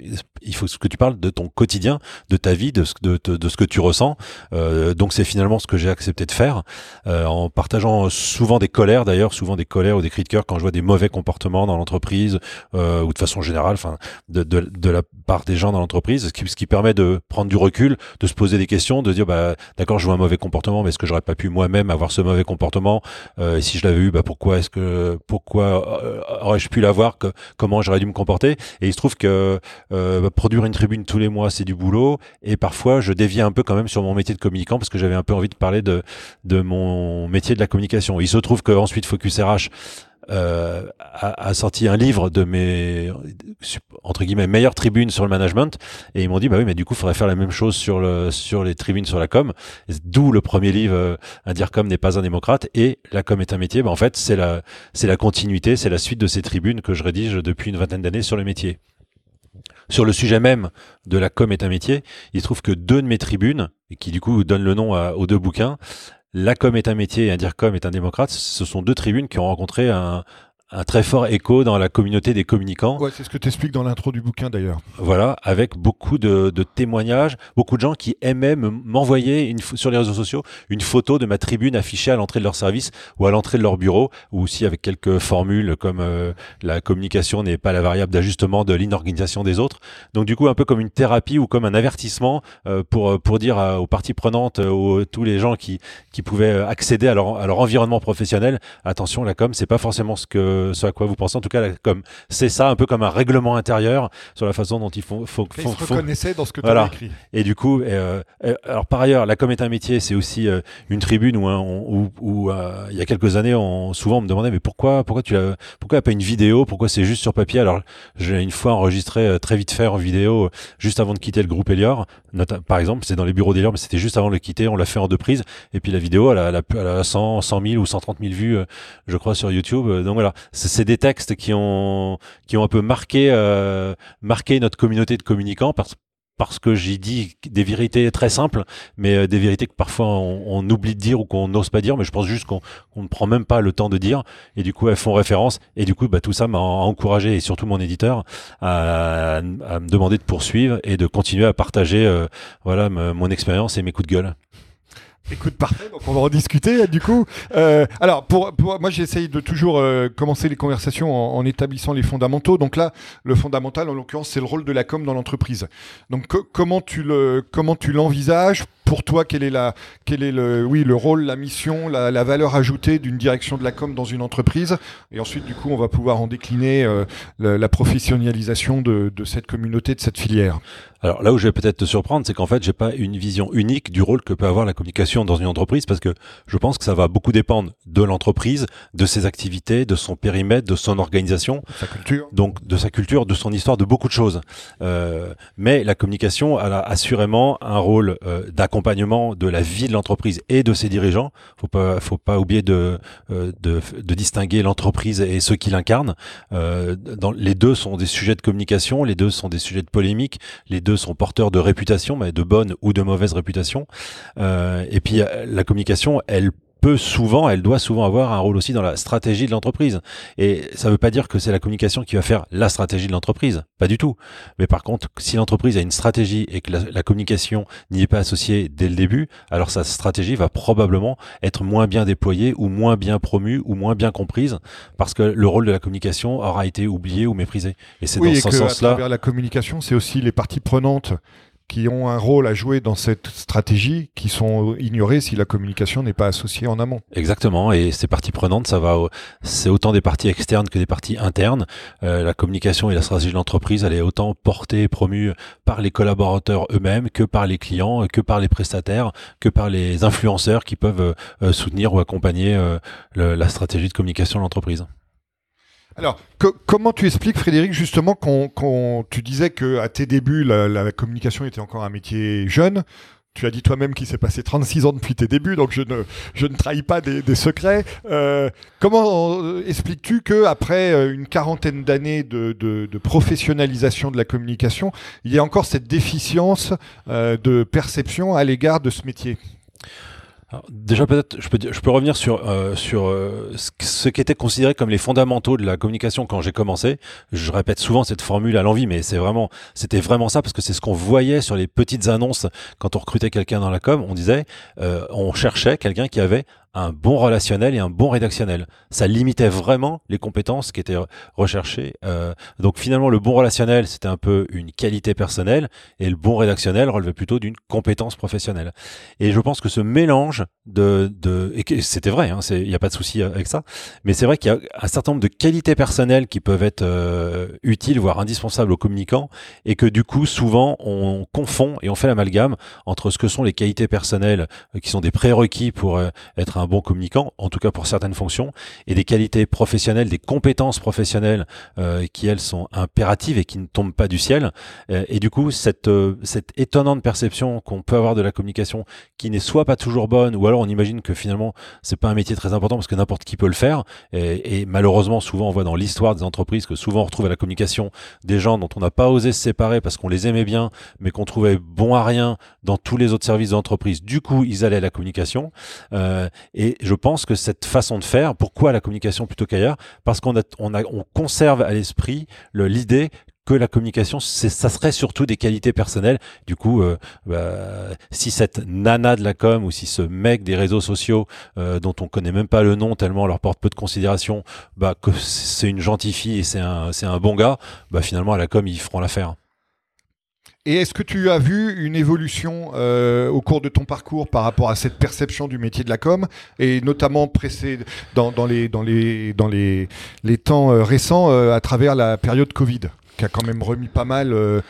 il faut que tu parles de ton quotidien, de ta vie, de ce, de, de, ce que tu ressens. Euh, donc c'est finalement ce que j'ai accepté de faire, euh, en partageant souvent des colères d'ailleurs, souvent des colères ou des cris de cœur quand je vois des mauvais comportements dans l'entreprise euh, ou de façon générale, enfin de, de, la part des gens dans l'entreprise, ce qui, ce qui permet de prendre du recul, de se poser des questions, de dire bah d'accord je vois un mauvais comportement, mais est-ce que j'aurais pas pu moi-même avoir ce mauvais comportement? Et si je l'avais eu, bah pourquoi est-ce que pourquoi aurais-je pu l'avoir? Comment j'aurais dû me comporter? Et il se trouve que euh, produire une tribune tous les mois, c'est du boulot. Et parfois, je déviais un peu quand même sur mon métier de communicant parce que j'avais un peu envie de parler de, de mon métier de la communication. Il se trouve qu'ensuite, Focus RH euh, a, a, sorti un livre de mes entre guillemets meilleures tribunes sur le management. Et ils m'ont dit bah oui mais du coup il faudrait faire la même chose sur le sur les tribunes sur la com. D'où le premier livre euh, un dire com n'est pas un démocrate. Et la com est un métier. Bah en fait c'est la c'est la continuité c'est la suite de ces tribunes que je rédige depuis une vingtaine d'années sur le métier sur le sujet même de la com est un métier, il se trouve que deux de mes tribunes, qui du coup donnent le nom aux deux bouquins, la com est un métier et un dire com est un démocrate, ce sont deux tribunes qui ont rencontré un, un très fort écho dans la communauté des communicants. Ouais, c'est ce que tu expliques dans l'intro du bouquin d'ailleurs. Voilà, avec beaucoup de, de, témoignages, beaucoup de gens qui aimaient m'envoyer sur les réseaux sociaux une photo de ma tribune affichée à l'entrée de leur service ou à l'entrée de leur bureau, ou aussi avec quelques formules comme euh, la communication n'est pas la variable d'ajustement de l'inorganisation des autres. Donc du coup, un peu comme une thérapie ou comme un avertissement euh, pour, pour dire aux parties prenantes, aux tous les gens qui, qui pouvaient accéder à leur, à leur environnement professionnel, attention, la com, c'est pas forcément ce que ce à quoi vous pensez. En tout cas, comme c'est ça, un peu comme un règlement intérieur sur la façon dont ils font. Faut, faut, faut, reconnaissait dans ce que tu as écrit. Et du coup, euh, euh, alors par ailleurs, la com est un métier, c'est aussi euh, une tribune où, où, où il y a quelques années, on, souvent on me demandait mais pourquoi, pourquoi tu as, pourquoi pas une vidéo, pourquoi c'est juste sur papier? Alors j'ai une fois enregistré très vite fait en vidéo, juste avant de quitter le groupe Elior. Par exemple, c'est dans les bureaux d'Elior, mais c'était juste avant de le quitter. On l'a fait en deux prises. Et puis la vidéo, elle a, elle a, 100, 100 000 ou 130 000 vues, je crois, sur YouTube. Donc voilà, c'est des textes qui ont qui ont un peu marqué euh, marqué notre communauté de communicants parce parce que j'y dis des vérités très simples, mais euh, des vérités que parfois on, oublie de dire ou qu'on n'ose pas dire, mais je pense juste qu'on ne prend même pas le temps de dire, et du coup elles font référence, et du coup bah, tout ça m'a encouragé, et surtout mon éditeur, à, me demander de poursuivre et de continuer à partager euh, voilà mon expérience et mes coups de gueule. Écoute, parfait. Donc on va en discuter du coup. Euh, alors pour, moi j'essaye de toujours euh, commencer les conversations en, établissant les fondamentaux. Donc là, le fondamental en l'occurrence c'est le rôle de la com dans l'entreprise. Donc comment tu le comment tu l'envisages pour toi, quel est, la, quel est le, oui, le rôle, la mission, la, la valeur ajoutée d'une direction de la com dans une entreprise? Et ensuite, du coup, on va pouvoir en décliner euh, la, la, professionnalisation de, de, cette communauté, de cette filière. Alors là où je vais peut-être te surprendre, c'est qu'en fait, j'ai pas une vision unique du rôle que peut avoir la communication dans une entreprise, parce que je pense que ça va beaucoup dépendre de l'entreprise, de ses activités, de son périmètre, de son organisation, de sa culture, donc de sa culture, de son histoire, de beaucoup de choses. Euh, mais la communication a assurément un rôle euh, d'accompagnement de la vie de l'entreprise et de ses dirigeants. Faut pas, faut pas oublier de euh, de, de, distinguer l'entreprise et ceux qui l'incarnent. Euh, les deux sont des sujets de communication, les deux sont des sujets de polémique, les deux sont porteurs de réputation, mais de bonne ou de mauvaise réputation. Euh, et puis la communication, elle peut souvent, elle doit souvent avoir un rôle aussi dans la stratégie de l'entreprise. Et ça ne veut pas dire que c'est la communication qui va faire la stratégie de l'entreprise, pas du tout. Mais par contre, si l'entreprise a une stratégie et que la, la communication n'y est pas associée dès le début, alors sa stratégie va probablement être moins bien déployée ou moins bien promue ou moins bien comprise parce que le rôle de la communication aura été oublié ou méprisé. Et c'est dans ce sens-là. À travers la communication, c'est aussi les parties prenantes qui ont un rôle à jouer dans cette stratégie, qui sont ignorés si la communication n'est pas associée en amont. Exactement, et ces parties prenantes, ça va, c'est autant des parties externes que des parties internes. Euh, la communication et la stratégie de l'entreprise, elle est autant portée et promue par les collaborateurs eux-mêmes que par les clients, que par les prestataires, que par les influenceurs qui peuvent euh, soutenir ou accompagner euh, la stratégie de communication de l'entreprise. Alors, comment tu expliques, Frédéric, justement, quand tu disais que à tes débuts, la, communication était encore un métier jeune, tu as dit toi-même qu'il s'est passé 36 ans depuis tes débuts, donc je ne, je ne trahis pas des, secrets. Euh, comment euh, expliques-tu que après euh, une quarantaine d'années de, de, professionnalisation de la communication, il y a encore cette déficience de perception à l'égard de ce métier? Déjà peut-être je peux je peux revenir sur euh, sur euh, ce qui était considéré comme les fondamentaux de la communication quand j'ai commencé. Je répète souvent cette formule à l'envie, mais c'est vraiment c'était vraiment ça parce que c'est ce qu'on voyait sur les petites annonces quand on recrutait quelqu'un dans la com. On disait euh, on cherchait quelqu'un qui avait un bon relationnel et un bon rédactionnel. Ça limitait vraiment les compétences qui étaient recherchées. Euh, donc finalement, le bon relationnel, c'était un peu une qualité personnelle, et le bon rédactionnel relevait plutôt d'une compétence professionnelle. Et je pense que ce mélange de, de et c'était vrai, hein, il n'y a pas de souci avec ça, mais c'est vrai qu'il y a un certain nombre de qualités personnelles qui peuvent être euh, utiles, voire indispensables aux communicants, et que du coup, souvent, on confond et on fait l'amalgame entre ce que sont les qualités personnelles, euh, qui sont des prérequis pour euh, être un bon communicant, en tout cas pour certaines fonctions, et des qualités professionnelles, des compétences professionnelles euh, qui elles sont impératives et qui ne tombent pas du ciel. Euh, et du coup, cette, euh, cette étonnante perception qu'on peut avoir de la communication, qui n'est soit pas toujours bonne, ou alors on imagine que finalement c'est pas un métier très important parce que n'importe qui peut le faire. Et, et, malheureusement, souvent on voit dans l'histoire des entreprises que souvent on retrouve à la communication des gens dont on n'a pas osé se séparer parce qu'on les aimait bien, mais qu'on trouvait bon à rien dans tous les autres services d'entreprise. Du coup, ils allaient à la communication. Euh, et je pense que cette façon de faire, pourquoi la communication plutôt qu'ailleurs? Parce qu'on a, on a, on conserve à l'esprit l'idée que la communication, ça serait surtout des qualités personnelles. Du coup, euh, bah, si cette nana de la com ou si ce mec des réseaux sociaux euh, dont on connaît même pas le nom tellement leur porte peu de considération, bah, que c'est une gentille fille et c'est un, c'est un bon gars, bah, finalement à la com ils feront l'affaire. Et est-ce que tu as vu une évolution euh, au cours de ton parcours par rapport à cette perception du métier de la com et notamment pressé dans, les, dans, les, dans les, les temps euh, récents euh, à travers la période Covid? Qui a quand même remis pas mal euh,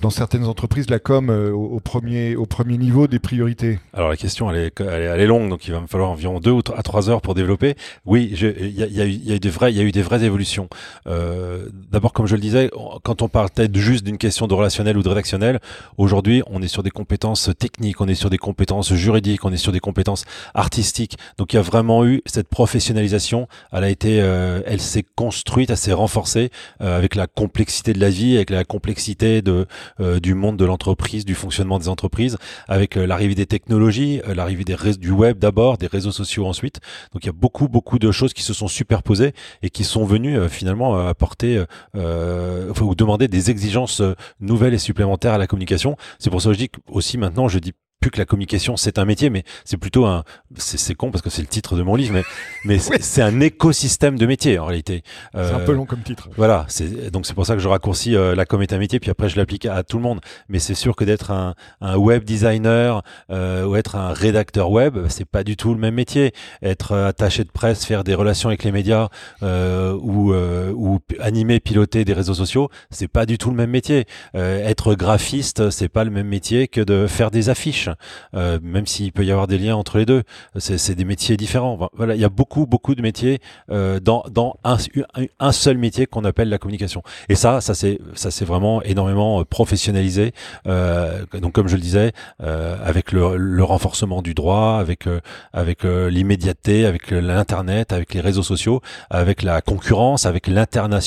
dans certaines entreprises la com euh, au, premier, au premier niveau des priorités. Alors la question elle est, longue, donc il va me falloir environ deux à trois heures pour développer. Oui, il y a, eu des y a eu des vraies évolutions. Euh, D'abord, comme je le disais, quand on partait juste d'une question de relationnel ou de rédactionnel, aujourd'hui on est sur des compétences techniques, on est sur des compétences juridiques, on est sur des compétences artistiques. Donc il y a vraiment eu cette professionnalisation. Elle a été, elle s'est construite, elle s'est renforcée avec la complexité de la vie, avec la complexité de, euh, du monde de l'entreprise, du fonctionnement des entreprises, avec euh, l'arrivée des technologies, euh, l'arrivée du web d'abord, des réseaux sociaux ensuite. Donc il y a beaucoup beaucoup de choses qui se sont superposées et qui sont venues finalement apporter ou demander des exigences nouvelles et supplémentaires à la communication. C'est pour ça que je dis aussi maintenant, je dis plus que la communication c'est un métier mais c'est plutôt un c'est con parce que c'est le titre de mon livre mais mais c'est un écosystème de métiers en réalité. C'est un peu long comme titre. voilà c'est donc c'est pour ça que je raccourcis euh, la com est un métier puis après je l'applique à, tout le monde. Mais c'est sûr que d'être un, un web designer euh, ou être un rédacteur web c'est pas du tout le même métier. Être attaché de presse faire des relations avec les médias euh, ou ou animer piloter des réseaux sociaux c'est pas du tout le même métier être graphiste c'est pas le même métier que de faire des affiches euh, même s'il peut y avoir des liens entre les deux. C'est des métiers différents. Voilà, il y a beaucoup, beaucoup de métiers euh, dans, dans un, seul métier qu'on appelle la communication. Et ça, ça c'est ça c'est vraiment énormément euh, professionnalisé. donc comme je le disais, avec le, le, renforcement du droit, avec avec l'immédiateté, avec l'internet, avec les réseaux sociaux, avec la concurrence, avec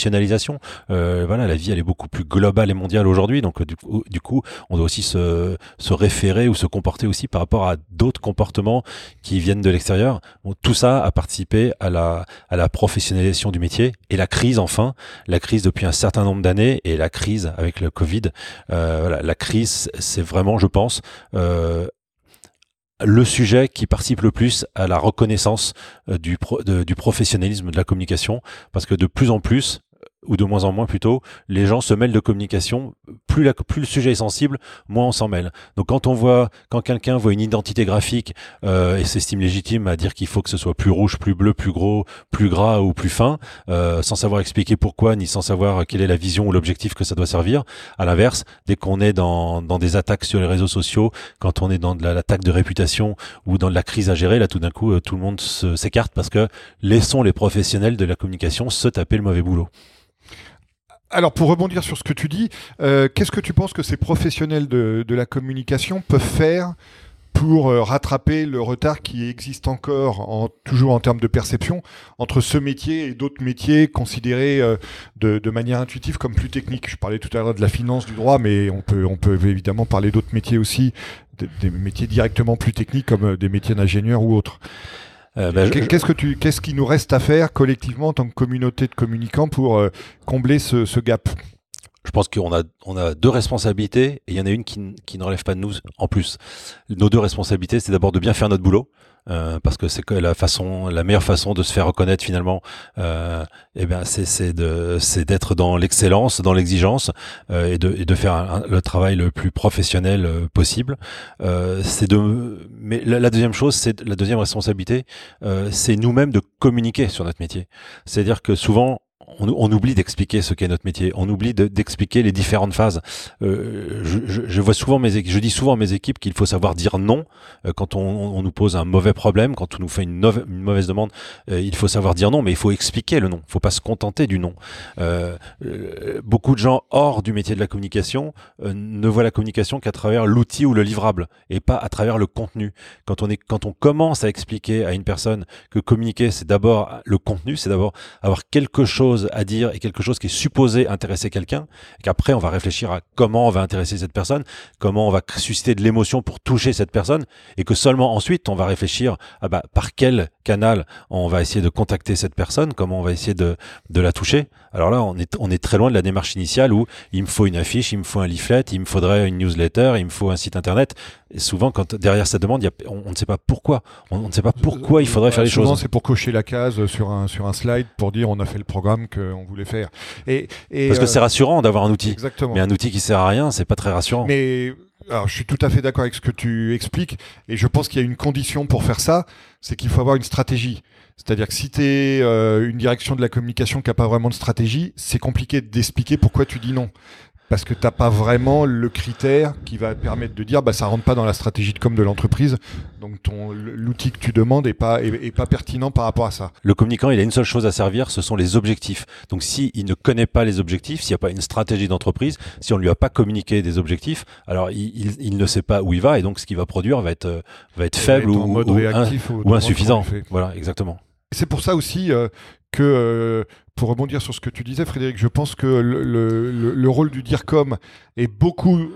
l'internationalisation. voilà, la vie elle est beaucoup plus globale et mondiale aujourd'hui. Donc du coup, du coup, on doit aussi se, se référer ou se comporter aussi par rapport à d'autres comportements qui viennent de l'extérieur. tout ça a participé à la, à la professionnalisation du métier et la crise enfin, la crise depuis un certain nombre d'années et la crise avec le Covid. Euh, voilà, la crise, c'est vraiment, je pense, euh, le sujet qui participe le plus à la reconnaissance euh, du, du professionnalisme de la communication, parce que de plus en plus, ou de moins en moins plutôt, les gens se mêlent de communication. Plus, la, plus le sujet est sensible, moins on s'en mêle. Donc quand on voit, quand quelqu'un voit une identité graphique euh, et s'estime légitime à dire qu'il faut que ce soit plus rouge, plus bleu, plus gros, plus gras ou plus fin, euh, sans savoir expliquer pourquoi ni sans savoir quelle est la vision ou l'objectif que ça doit servir. À l'inverse, dès qu'on est dans, dans des attaques sur les réseaux sociaux, quand on est dans de l'attaque de réputation ou dans de la crise à gérer, là tout d'un coup euh, tout le monde s'écarte parce que laissons les professionnels de la communication se taper le mauvais boulot. Alors pour rebondir sur ce que tu dis, euh, qu'est-ce que tu penses que ces professionnels de, la communication peuvent faire pour euh, rattraper le retard qui existe encore, en, toujours en termes de perception, entre ce métier et d'autres métiers considérés euh, de, manière intuitive comme plus techniques? Je parlais tout à l'heure de la finance, du droit, mais on peut, on peut évidemment parler d'autres métiers aussi, des, métiers directement plus techniques comme des métiers d'ingénieur ou autres. Ben, qu'est-ce que tu, qu'est-ce qui nous reste à faire collectivement en tant que communauté de communicants pour combler ce, ce gap? Je pense qu'on a, on a deux responsabilités et il y en a une qui, qui ne relève pas de nous en plus. Nos deux responsabilités, c'est d'abord de bien faire notre boulot. Euh, parce que c'est la façon, la meilleure façon de se faire reconnaître finalement, euh, eh bien c'est c'est de c'est d'être dans l'excellence, dans l'exigence euh, et de et de faire le travail le plus professionnel euh, possible. Euh, c'est de mais la, la deuxième chose, c'est la deuxième responsabilité, c'est nous-mêmes de communiquer sur notre métier. C'est-à-dire que souvent on, oublie d'expliquer ce qu'est notre métier, on oublie d'expliquer les différentes phases. Euh, je, vois souvent je dis souvent à mes équipes qu'il faut savoir dire non euh, quand on, nous pose un mauvais problème, quand on nous fait une, mauvaise demande. Euh, il faut savoir dire non, mais il faut expliquer le non. Il faut pas se contenter du non. beaucoup de gens hors du métier de la communication ne voient la communication qu'à travers l'outil ou le livrable et pas à travers le contenu. Quand on quand on commence à expliquer à une personne que communiquer c'est d'abord le contenu, c'est d'abord avoir quelque chose à dire et quelque chose qui est supposé intéresser quelqu'un, et qu'après on va réfléchir à comment on va intéresser cette personne, comment on va susciter de l'émotion pour toucher cette personne, et que seulement ensuite on va réfléchir à bah, par quel canal on va essayer de contacter cette personne, comment on va essayer de, de la toucher. Alors là, on est, on est très loin de la démarche initiale où il me faut une affiche, il me faut un leaflet, il me faudrait une newsletter, il me faut un site internet. Et souvent, quand derrière cette demande, on, ne sait pas pourquoi. On, ne sait pas pourquoi il faudrait faire les choses. c'est pour cocher la case sur un, sur un slide pour dire on a fait le programme qu'on voulait faire. Et, Parce que euh, c'est rassurant d'avoir un outil. Exactement. Mais un outil qui sert à rien, c'est pas très rassurant. Mais alors, je suis tout à fait d'accord avec ce que tu expliques, et je pense qu'il y a une condition pour faire ça, c'est qu'il faut avoir une stratégie. C'est-à-dire que si tu es euh, une direction de la communication qui n'a pas vraiment de stratégie, c'est compliqué d'expliquer pourquoi tu dis non parce que t'as pas vraiment le critère qui va permettre de dire bah ça rentre pas dans la stratégie de com de l'entreprise donc ton l'outil que tu demandes est pas est, pas pertinent par rapport à ça. Le communicant il a une seule chose à servir ce sont les objectifs. Donc si il ne connaît pas les objectifs, s'il n'y a pas une stratégie d'entreprise, si on lui a pas communiqué des objectifs, alors il, il, ne sait pas où il va et donc ce qu'il va produire va être euh, va être faible ou, ou, insuffisant. Voilà exactement. C'est pour ça aussi euh, que, euh, pour rebondir sur ce que tu disais, Frédéric, je pense que le, le, le rôle du DIRCOM est beaucoup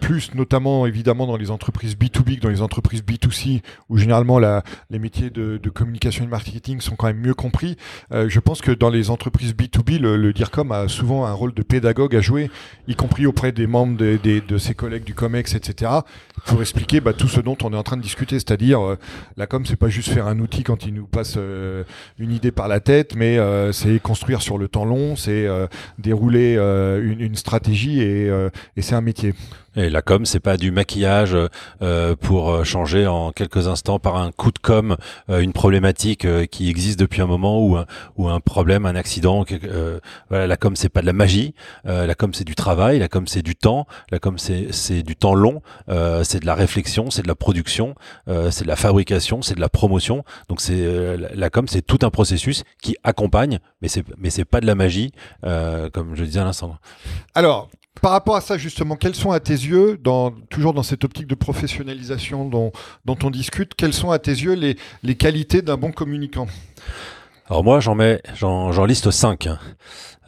plus notamment évidemment dans les entreprises B2B que dans les entreprises B2C, où généralement les métiers de, communication et de marketing sont quand même mieux compris. Euh, je pense que dans les entreprises B2B, le, DIRCOM a souvent un rôle de pédagogue à jouer, y compris auprès des membres de, ses collègues du COMEX, etc., pour expliquer bah, tout ce dont on est en train de discuter. C'est-à-dire, euh, la com, c'est pas juste faire un outil quand il nous passe euh, une idée par la tête, mais c'est construire sur le temps long, c'est dérouler une, stratégie et c'est un métier. Et la com, c'est pas du maquillage euh, pour euh, changer en quelques instants par un coup de com euh, une problématique euh, qui existe depuis un moment ou un, ou un problème, un accident. voilà, la com, c'est pas de la magie. la com, c'est du travail. La com, c'est du temps. La com, c'est c'est du temps long. c'est de la réflexion, c'est de la production, c'est de la fabrication, c'est de la promotion. Donc c'est la com, c'est tout un processus qui accompagne, mais c'est mais c'est pas de la magie, comme je disais à l'instant. Alors, par rapport à ça, justement, quels sont à tes yeux, toujours dans cette optique de professionnalisation dont, on discute, quelles sont à tes yeux les, qualités d'un bon communicant? Alors moi, j'en j'en liste cinq.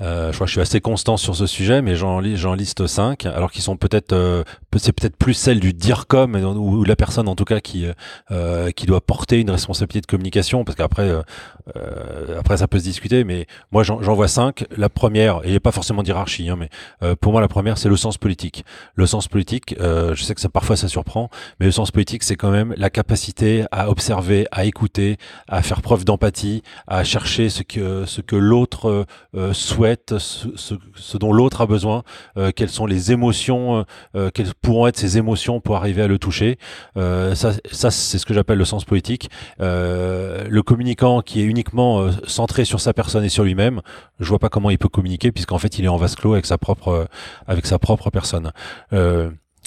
Euh, je crois que je suis assez constant sur ce sujet, mais j'en j'en liste cinq, alors qu'ils sont peut-être, euh, c'est peut-être plus celle du DIRCOM ou, ou la personne en tout cas qui euh, qui doit porter une responsabilité de communication, parce qu'après euh, après ça peut se discuter, mais moi j'en vois cinq. La première, et il n'y a pas forcément d'hierarchie, hein, mais pour moi la première c'est le sens politique. Le sens politique, je sais que ça parfois ça surprend, mais le sens politique c'est quand même la capacité à observer, à écouter, à faire preuve d'empathie, à chercher ce que ce que l'autre souhaite ce, dont l'autre a besoin, euh, quelles sont les émotions, euh, euh, quelles pourront être ces émotions pour arriver à le toucher. ça, ça c'est ce que j'appelle le sens poétique. le communicant qui est uniquement centré sur sa personne et sur lui-même, je vois pas comment il peut communiquer puisqu'en fait il est en vase clos avec sa propre, avec sa propre personne.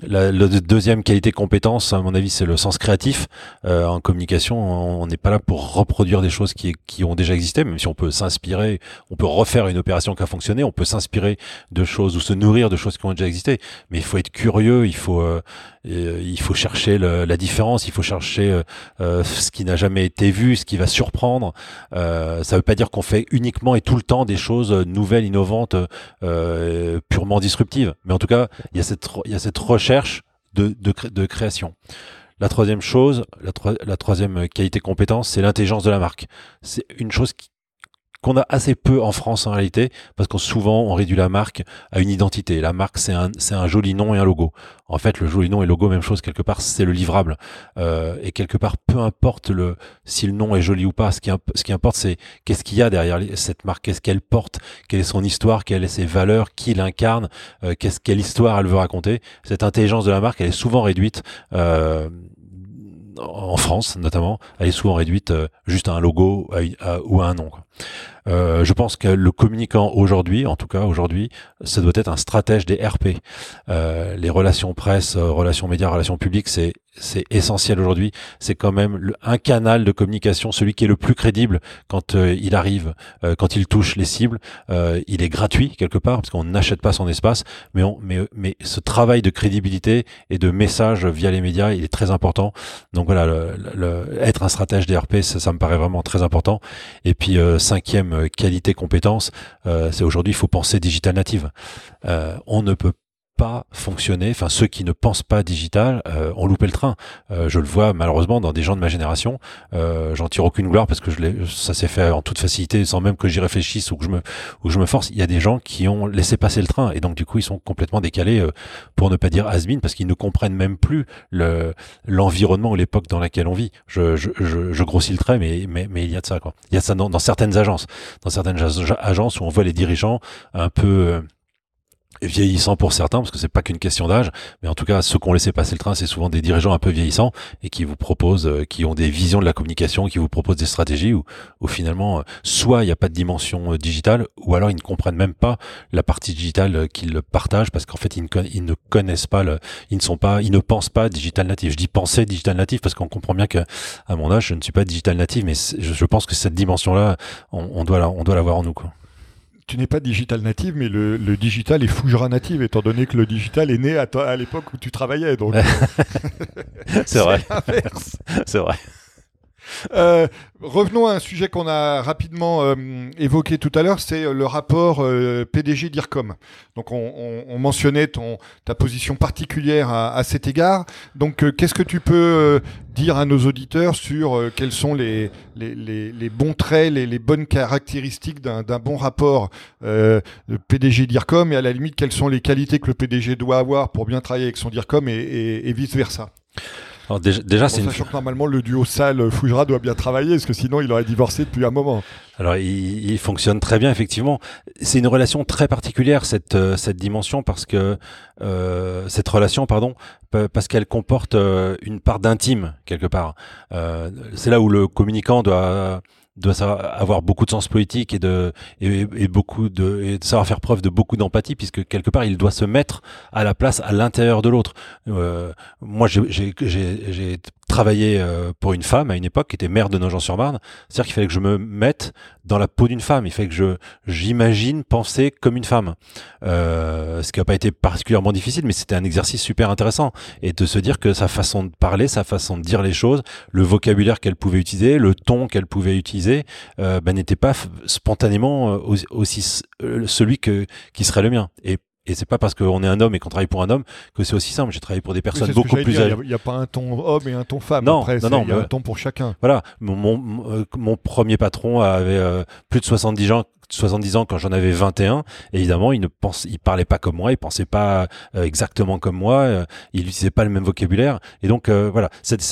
La, deuxième qualité compétence, à mon avis, c'est le sens créatif. Euh, en communication, on n'est pas là pour reproduire des choses qui, qui ont déjà existé, même si on peut s'inspirer, on peut refaire une opération qui a fonctionné, on peut s'inspirer de choses ou se nourrir de choses qui ont déjà existé. Mais il faut être curieux, il faut, euh, euh, il faut chercher la différence, il faut chercher ce qui n'a jamais été vu, ce qui va surprendre. ça ne veut pas dire qu'on fait uniquement et tout le temps des choses nouvelles, innovantes, purement disruptives. Mais en tout cas, il y a cette, il y a cette recherche de, création. La troisième chose, la, la troisième qualité compétence, c'est l'intelligence de la marque. C'est une chose qui, qu'on a assez peu en France en réalité, parce qu'on souvent on réduit la marque à une identité. La marque c'est un, c'est un joli nom et un logo. En fait, le joli nom et logo, même chose quelque part, c'est le livrable. Euh, et quelque part, peu importe le si le nom est joli ou pas, ce qui, ce qui importe c'est qu'est-ce qu'il y a derrière cette marque, qu'est-ce qu'elle porte, quelle est son histoire, quelles sont ses valeurs, qui l'incarne, euh, qu'est-ce quelle histoire elle veut raconter. Cette intelligence de la marque, elle est souvent réduite. Euh, en France notamment, elle est souvent réduite juste à un logo ou à un nom. Euh, je pense que le communicant aujourd'hui, en tout cas aujourd'hui, ça doit être un stratège des RP. Euh, les relations presse, euh, relations médias, relations publiques, c'est c'est essentiel aujourd'hui. C'est quand même un canal de communication, celui qui est le plus crédible quand euh, il arrive, quand il touche les cibles. il est gratuit quelque part parce qu'on n'achète pas son espace, mais, on, mais mais ce travail de crédibilité et de message via les médias, il est très important. Donc voilà, le, être un stratège des RP, ça, ça, me paraît vraiment très important. Et puis cinquième qualité compétence, euh, c'est aujourd'hui il faut penser digital native. Euh, on ne peut pas fonctionner, enfin ceux qui ne pensent pas digital euh, ont loupé le train. Euh, je le vois malheureusement dans des gens de ma génération. Euh, J'en tire aucune gloire parce que je ça s'est fait en toute facilité sans même que j'y réfléchisse ou que je me ou que je me force. Il y a des gens qui ont laissé passer le train et donc du coup ils sont complètement décalés euh, pour ne pas dire has parce qu'ils ne comprennent même plus le l'environnement ou l'époque dans laquelle on vit. Je, je, je, je, grossis le trait mais, mais mais il y a de ça quoi. Il y a ça dans, dans certaines agences, dans certaines agences où on voit les dirigeants un peu euh, vieillissant pour certains, parce que c'est pas qu'une question d'âge, mais en tout cas, ceux qui ont laissé passer le train, c'est souvent des dirigeants un peu vieillissants et qui vous proposent, euh, qui ont des visions de la communication, qui vous proposent des stratégies où, où finalement, euh, soit il n'y a pas de dimension euh, digitale, ou alors ils ne comprennent même pas la partie digitale qu'ils partagent, parce qu'en fait, ils ne, connaissent pas, le, ils ne sont pas, ils ne pensent pas digital native. Je dis penser digital native parce qu'on comprend bien que à mon âge, je ne suis pas digital native, mais je, pense que cette dimension-là, on, on doit, on doit l'avoir en nous. Quoi tu n'es pas digital native, mais le, digital est Fougera native, étant donné que le digital est né à, à l'époque où tu travaillais. Donc, c'est vrai. C'est vrai. Euh, revenons à un sujet qu'on a rapidement euh, évoqué tout à l'heure, c'est euh, le rapport PDG d'IRCOM. Donc on, mentionnait ta position particulière à, cet égard. Donc qu'est-ce que tu peux dire à nos auditeurs sur quels sont les, les, bons traits, les, bonnes caractéristiques d'un bon rapport PDG d'IRCOM et à la limite quelles sont les qualités que le PDG doit avoir pour bien travailler avec son DIRCOM et vice-versa? Alors déjà, c'est une... sachant que normalement le duo Sal Fougera doit bien travailler, parce que sinon il aurait divorcé depuis un moment. Alors il, il fonctionne très bien effectivement. C'est une relation très particulière cette euh, cette dimension parce que euh, cette relation pardon parce qu'elle comporte euh, une part d'intime quelque part. Euh, c'est là où le communicant doit doit avoir beaucoup de sens politique et de et, beaucoup de, et savoir faire preuve de beaucoup d'empathie puisque quelque part il doit se mettre à la place à l'intérieur de l'autre. Euh, moi j'ai travaillé euh, pour une femme à une époque qui était mère de Nogent-sur-Marne. C'est-à-dire qu'il fallait que je me mette dans la peau d'une femme. Il fallait que je j'imagine penser comme une femme. Euh, ce qui n'a pas été particulièrement difficile, mais c'était un exercice super intéressant. Et de se dire que sa façon de parler, sa façon de dire les choses, le vocabulaire qu'elle pouvait utiliser, le ton qu'elle pouvait utiliser, euh, ben, n'était pas spontanément euh, aussi celui qui serait le mien. Et c'est pas parce qu'on est un homme et qu'on travaille pour un homme que c'est aussi simple. J'ai travaillé pour des personnes beaucoup plus âgées. Il n'y a, pas un ton homme et un ton femme. Non, Après, non, il y a un ton pour chacun. Voilà. Mon, mon, mon premier patron avait euh, plus de 70 ans, 70 ans quand j'en avais 21. évidemment, il ne pense, il parlait pas comme moi, il pensait pas euh, exactement comme moi, euh, il utilisait pas le même vocabulaire. Et donc euh, voilà,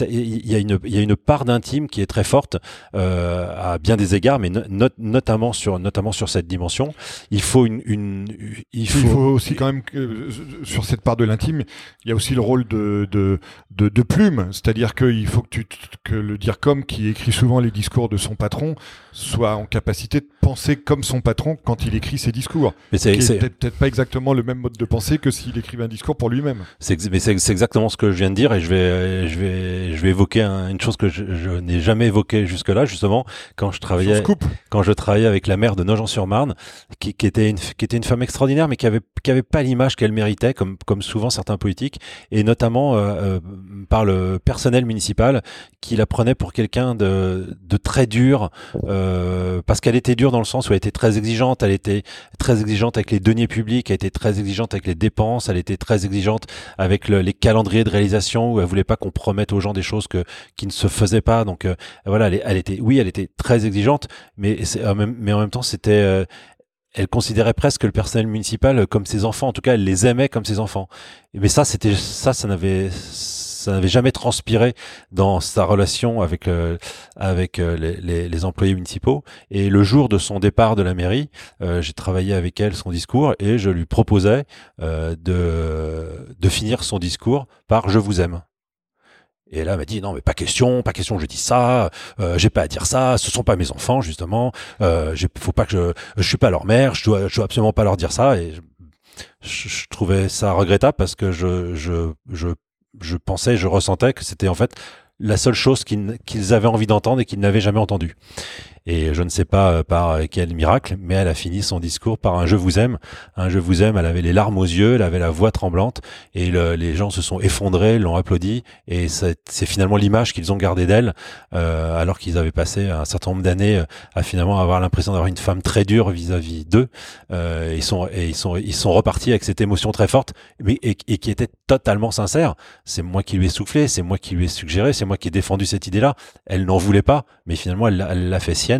il y a une, il y a une part d'intime qui est très forte à bien des égards, mais notamment sur, notamment sur cette dimension. Il faut une, une il, faut... il faut aussi quand même que sur cette part de l'intime, il y a aussi le rôle de de, de, de plume, c'est-à-dire qu'il faut que tu que le dire comme qui écrit souvent les discours de son patron soit en capacité de penser comme son patron quand il écrit ses discours. Mais c'est peut-être pas exactement le même mode de pensée que s'il écrivait un discours pour lui-même. C'est mais c'est exactement ce que je viens de dire et je vais je vais je vais évoquer une chose que je, n'ai jamais évoquée jusque-là justement quand je travaillais quand je travaillais avec la mère de Nogent-sur-Marne qui, qui, était une qui était une femme extraordinaire mais qui avait qui avait pas l'image qu'elle méritait comme comme souvent certains politiques et notamment euh, euh, par le personnel municipal qui la prenait pour quelqu'un de de très dur. Euh, euh, parce qu'elle était dure dans le sens où elle était très exigeante, elle était très exigeante avec les deniers publics, elle était très exigeante avec les dépenses, elle était très exigeante avec les calendriers de réalisation où elle voulait pas qu'on promette aux gens des choses que qui ne se faisaient pas. Donc euh, voilà, elle, était, oui, elle était très exigeante, mais en même temps c'était euh, elle considérait presque le personnel municipal comme ses enfants. En tout cas, elle les aimait comme ses enfants. Mais ça, c'était ça, ça n'avait ça n'avait jamais transpiré dans sa relation avec euh, avec euh, les, employés municipaux. Et le jour de son départ de la mairie, euh, j'ai travaillé avec elle son discours et je lui proposais de de finir son discours par "Je vous aime". Et là, elle m'a dit non, mais pas question, pas question, je dis ça, euh, j'ai pas à dire ça, ce sont pas mes enfants justement, faut pas que je, je suis pas leur mère, je dois, dois absolument pas leur dire ça. Et je, trouvais ça regrettable parce que je, je je pensais, je ressentais que c'était en fait la seule chose qu'ils avaient envie d'entendre et qu'ils n'avaient jamais entendu. Et je ne sais pas euh, par quel miracle, mais elle a fini son discours par un je vous aime. Un je vous aime, elle avait les larmes aux yeux, elle avait la voix tremblante, et les gens se sont effondrés, l'ont applaudi, et c'est finalement l'image qu'ils ont gardée d'elle, euh, alors qu'ils avaient passé un certain nombre d'années euh, à finalement avoir l'impression d'avoir une femme très dure vis-à-vis d'eux. Euh, ils sont et ils sont ils sont repartis avec cette émotion très forte, mais et, qui était totalement sincère. C'est moi qui lui ai soufflé, c'est moi qui lui ai suggéré, c'est moi qui ai défendu cette idée-là. Elle n'en voulait pas, mais finalement elle l'a fait sienne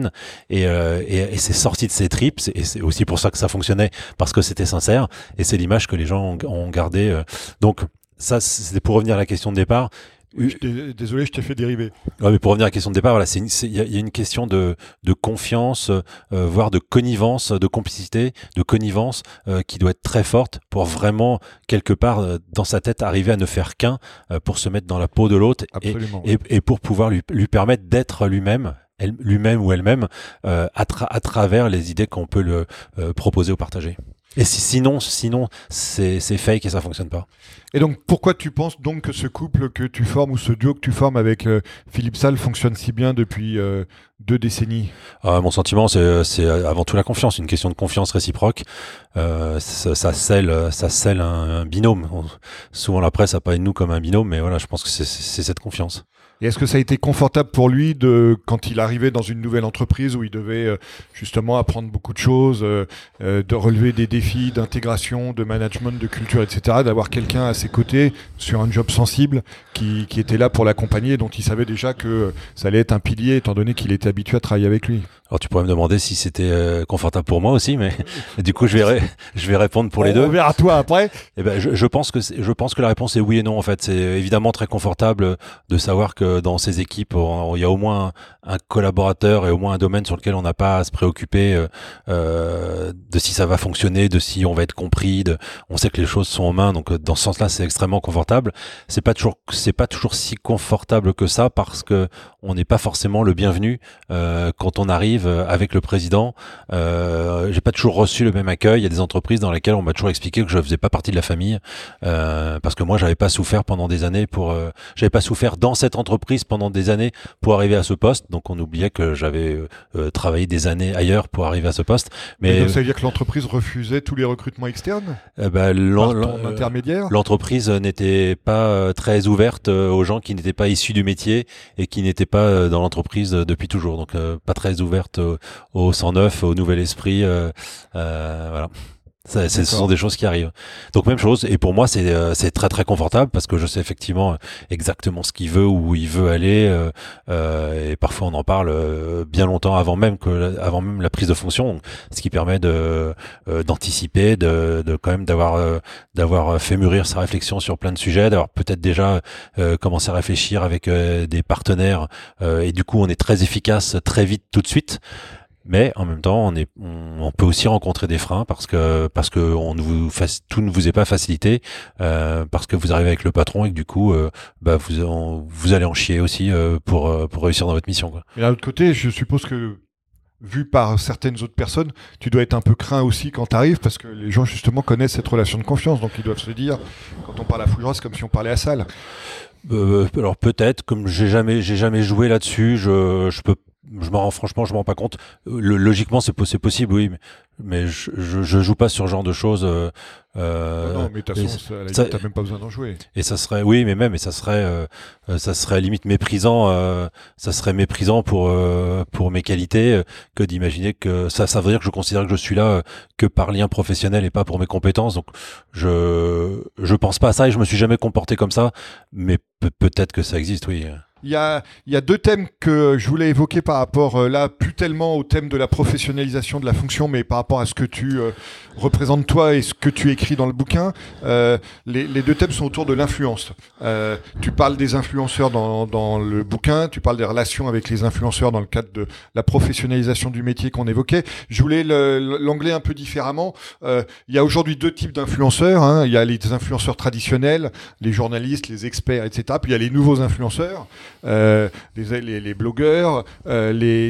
euh, et, et, c'est sorti de ses tripes et c'est aussi pour ça que ça fonctionnait parce que c'était sincère et c'est l'image que les gens ont, gardé. Euh. donc ça, c'était pour revenir à la question de départ. désolé, je t'ai fait dériver. mais pour revenir à la question de départ, voilà, il y, a une question de, de confiance, euh, voire de connivence, de complicité, de connivence qui doit être très forte pour vraiment quelque part dans sa tête arriver à ne faire qu'un pour se mettre dans la peau de l'autre et, et, et, pour pouvoir lui, lui permettre d'être lui-même lui-même ou elle-même euh, à, à, travers les idées qu'on peut le euh, proposer ou partager. Et si, sinon, sinon c'est fake et ça fonctionne pas. Et donc, pourquoi tu penses donc que ce couple que tu formes ou ce duo que tu formes avec euh, Philippe Salle fonctionne si bien depuis deux décennies? Ah, Mon sentiment, c'est avant tout la confiance, une question de confiance réciproque. ça, ça, scelle, ça scelle un, un binôme. souvent, la presse a parlé de nous comme un binôme, mais voilà, je pense que c'est cette confiance. Est-ce que ça a été confortable pour lui de quand il arrivait dans une nouvelle entreprise où il devait euh, justement apprendre beaucoup de choses, euh, euh, de relever des défis d'intégration, de management, de culture, etc., d'avoir quelqu'un à ses côtés sur un job sensible qui, qui était là pour l'accompagner, dont il savait déjà que ça allait être un pilier étant donné qu'il était habitué à travailler avec lui? Alors tu pourrais me demander si c'était confortable pour moi aussi, mais du coup je vais je vais répondre pour les deux. On verra toi après. Eh ben je, je pense que je pense que la réponse est oui et non en fait. C'est évidemment très confortable de savoir que dans ces équipes, il y a au moins un collaborateur et au moins un domaine sur lequel on n'a pas à se préoccuper euh, euh, de si ça va fonctionner, de si on va être compris. De, on sait que les choses sont en main, donc euh, dans ce sens-là, c'est extrêmement confortable. C'est pas toujours, c'est pas toujours si confortable que ça parce que on n'est pas forcément le bienvenu quand on arrive avec le président. Euh, J'ai pas toujours reçu le même accueil. Il y a des entreprises dans lesquelles on m'a toujours expliqué que je faisais pas partie de la famille parce que moi, j'avais pas souffert pendant des années pour, j'avais pas souffert dans cette entreprise pendant des années pour arriver à ce poste. Donc on oubliait que j'avais euh, euh, travaillé des années ailleurs pour arriver à ce poste. Mais donc, ça veut dire que l'entreprise refusait tous les recrutements externes? Eh ben, L'entreprise n'était pas euh, très ouverte aux gens qui n'étaient pas issus du métier et qui n'étaient pas dans l'entreprise depuis toujours. Donc pas très au, au neuf au nouvel esprit. voilà. Ça, ce sont des choses qui arrivent. Donc même chose. Et pour moi, c'est euh, c'est très très confortable parce que je sais effectivement exactement ce qu'il veut, où il veut aller. Euh, euh, et parfois, on en parle euh, bien longtemps avant même que avant même la prise de fonction, ce qui permet de d'anticiper, de, de quand même d'avoir d'avoir fait mûrir sa réflexion sur plein de sujets, d'avoir peut-être déjà commencé à réfléchir avec des partenaires. et du coup, on est très efficace très vite tout de suite mais en même temps, on, est, on, peut aussi rencontrer des freins parce que parce que on ne vous tout ne vous est pas facilité euh, parce que vous arrivez avec le patron et que du coup, euh, bah vous vous allez en chier aussi euh, pour pour réussir dans votre mission. Quoi. Et d'un autre côté, je suppose que vu par certaines autres personnes, tu dois être un peu craint aussi quand tu arrives parce que les gens justement connaissent cette relation de confiance, donc ils doivent se dire quand on parle à Fougera, c'est comme si on parlait à Salle. Euh, alors peut-être, comme j'ai jamais, j'ai jamais joué là-dessus, je, je peux je m'en rends franchement je m'en rends pas compte. Logiquement c'est possible oui mais, mais je, je, joue pas sur ce genre de choses euh, euh non, mais t'as même pas besoin d'en jouer. et ça serait oui mais même et ça serait euh, euh ça serait limite méprisant euh, ça serait méprisant pour euh, pour mes qualités que d'imaginer que ça ça veut dire que je considère que je suis là que par lien professionnel et pas pour mes compétences. Donc je je pense pas à ça et je me suis jamais comporté comme ça mais peut-être que ça existe oui il y a, deux thèmes que je voulais évoquer par rapport, euh, là, plus tellement au thème de la professionnalisation de la fonction, mais par rapport à ce que tu euh, représentes toi et ce que tu écris dans le bouquin. Euh, les, deux thèmes sont autour de l'influence. Tu parles des influenceurs dans, le bouquin, tu parles des relations avec les influenceurs dans le cadre de la professionnalisation du métier qu'on évoquait. Je voulais l'anglais un peu différemment. Il y a aujourd'hui deux types d'influenceurs. Hein. Il y a les influenceurs traditionnels, les journalistes, les experts, etc. Puis il y a les nouveaux influenceurs. Euh, les, les, blogueurs, euh, les,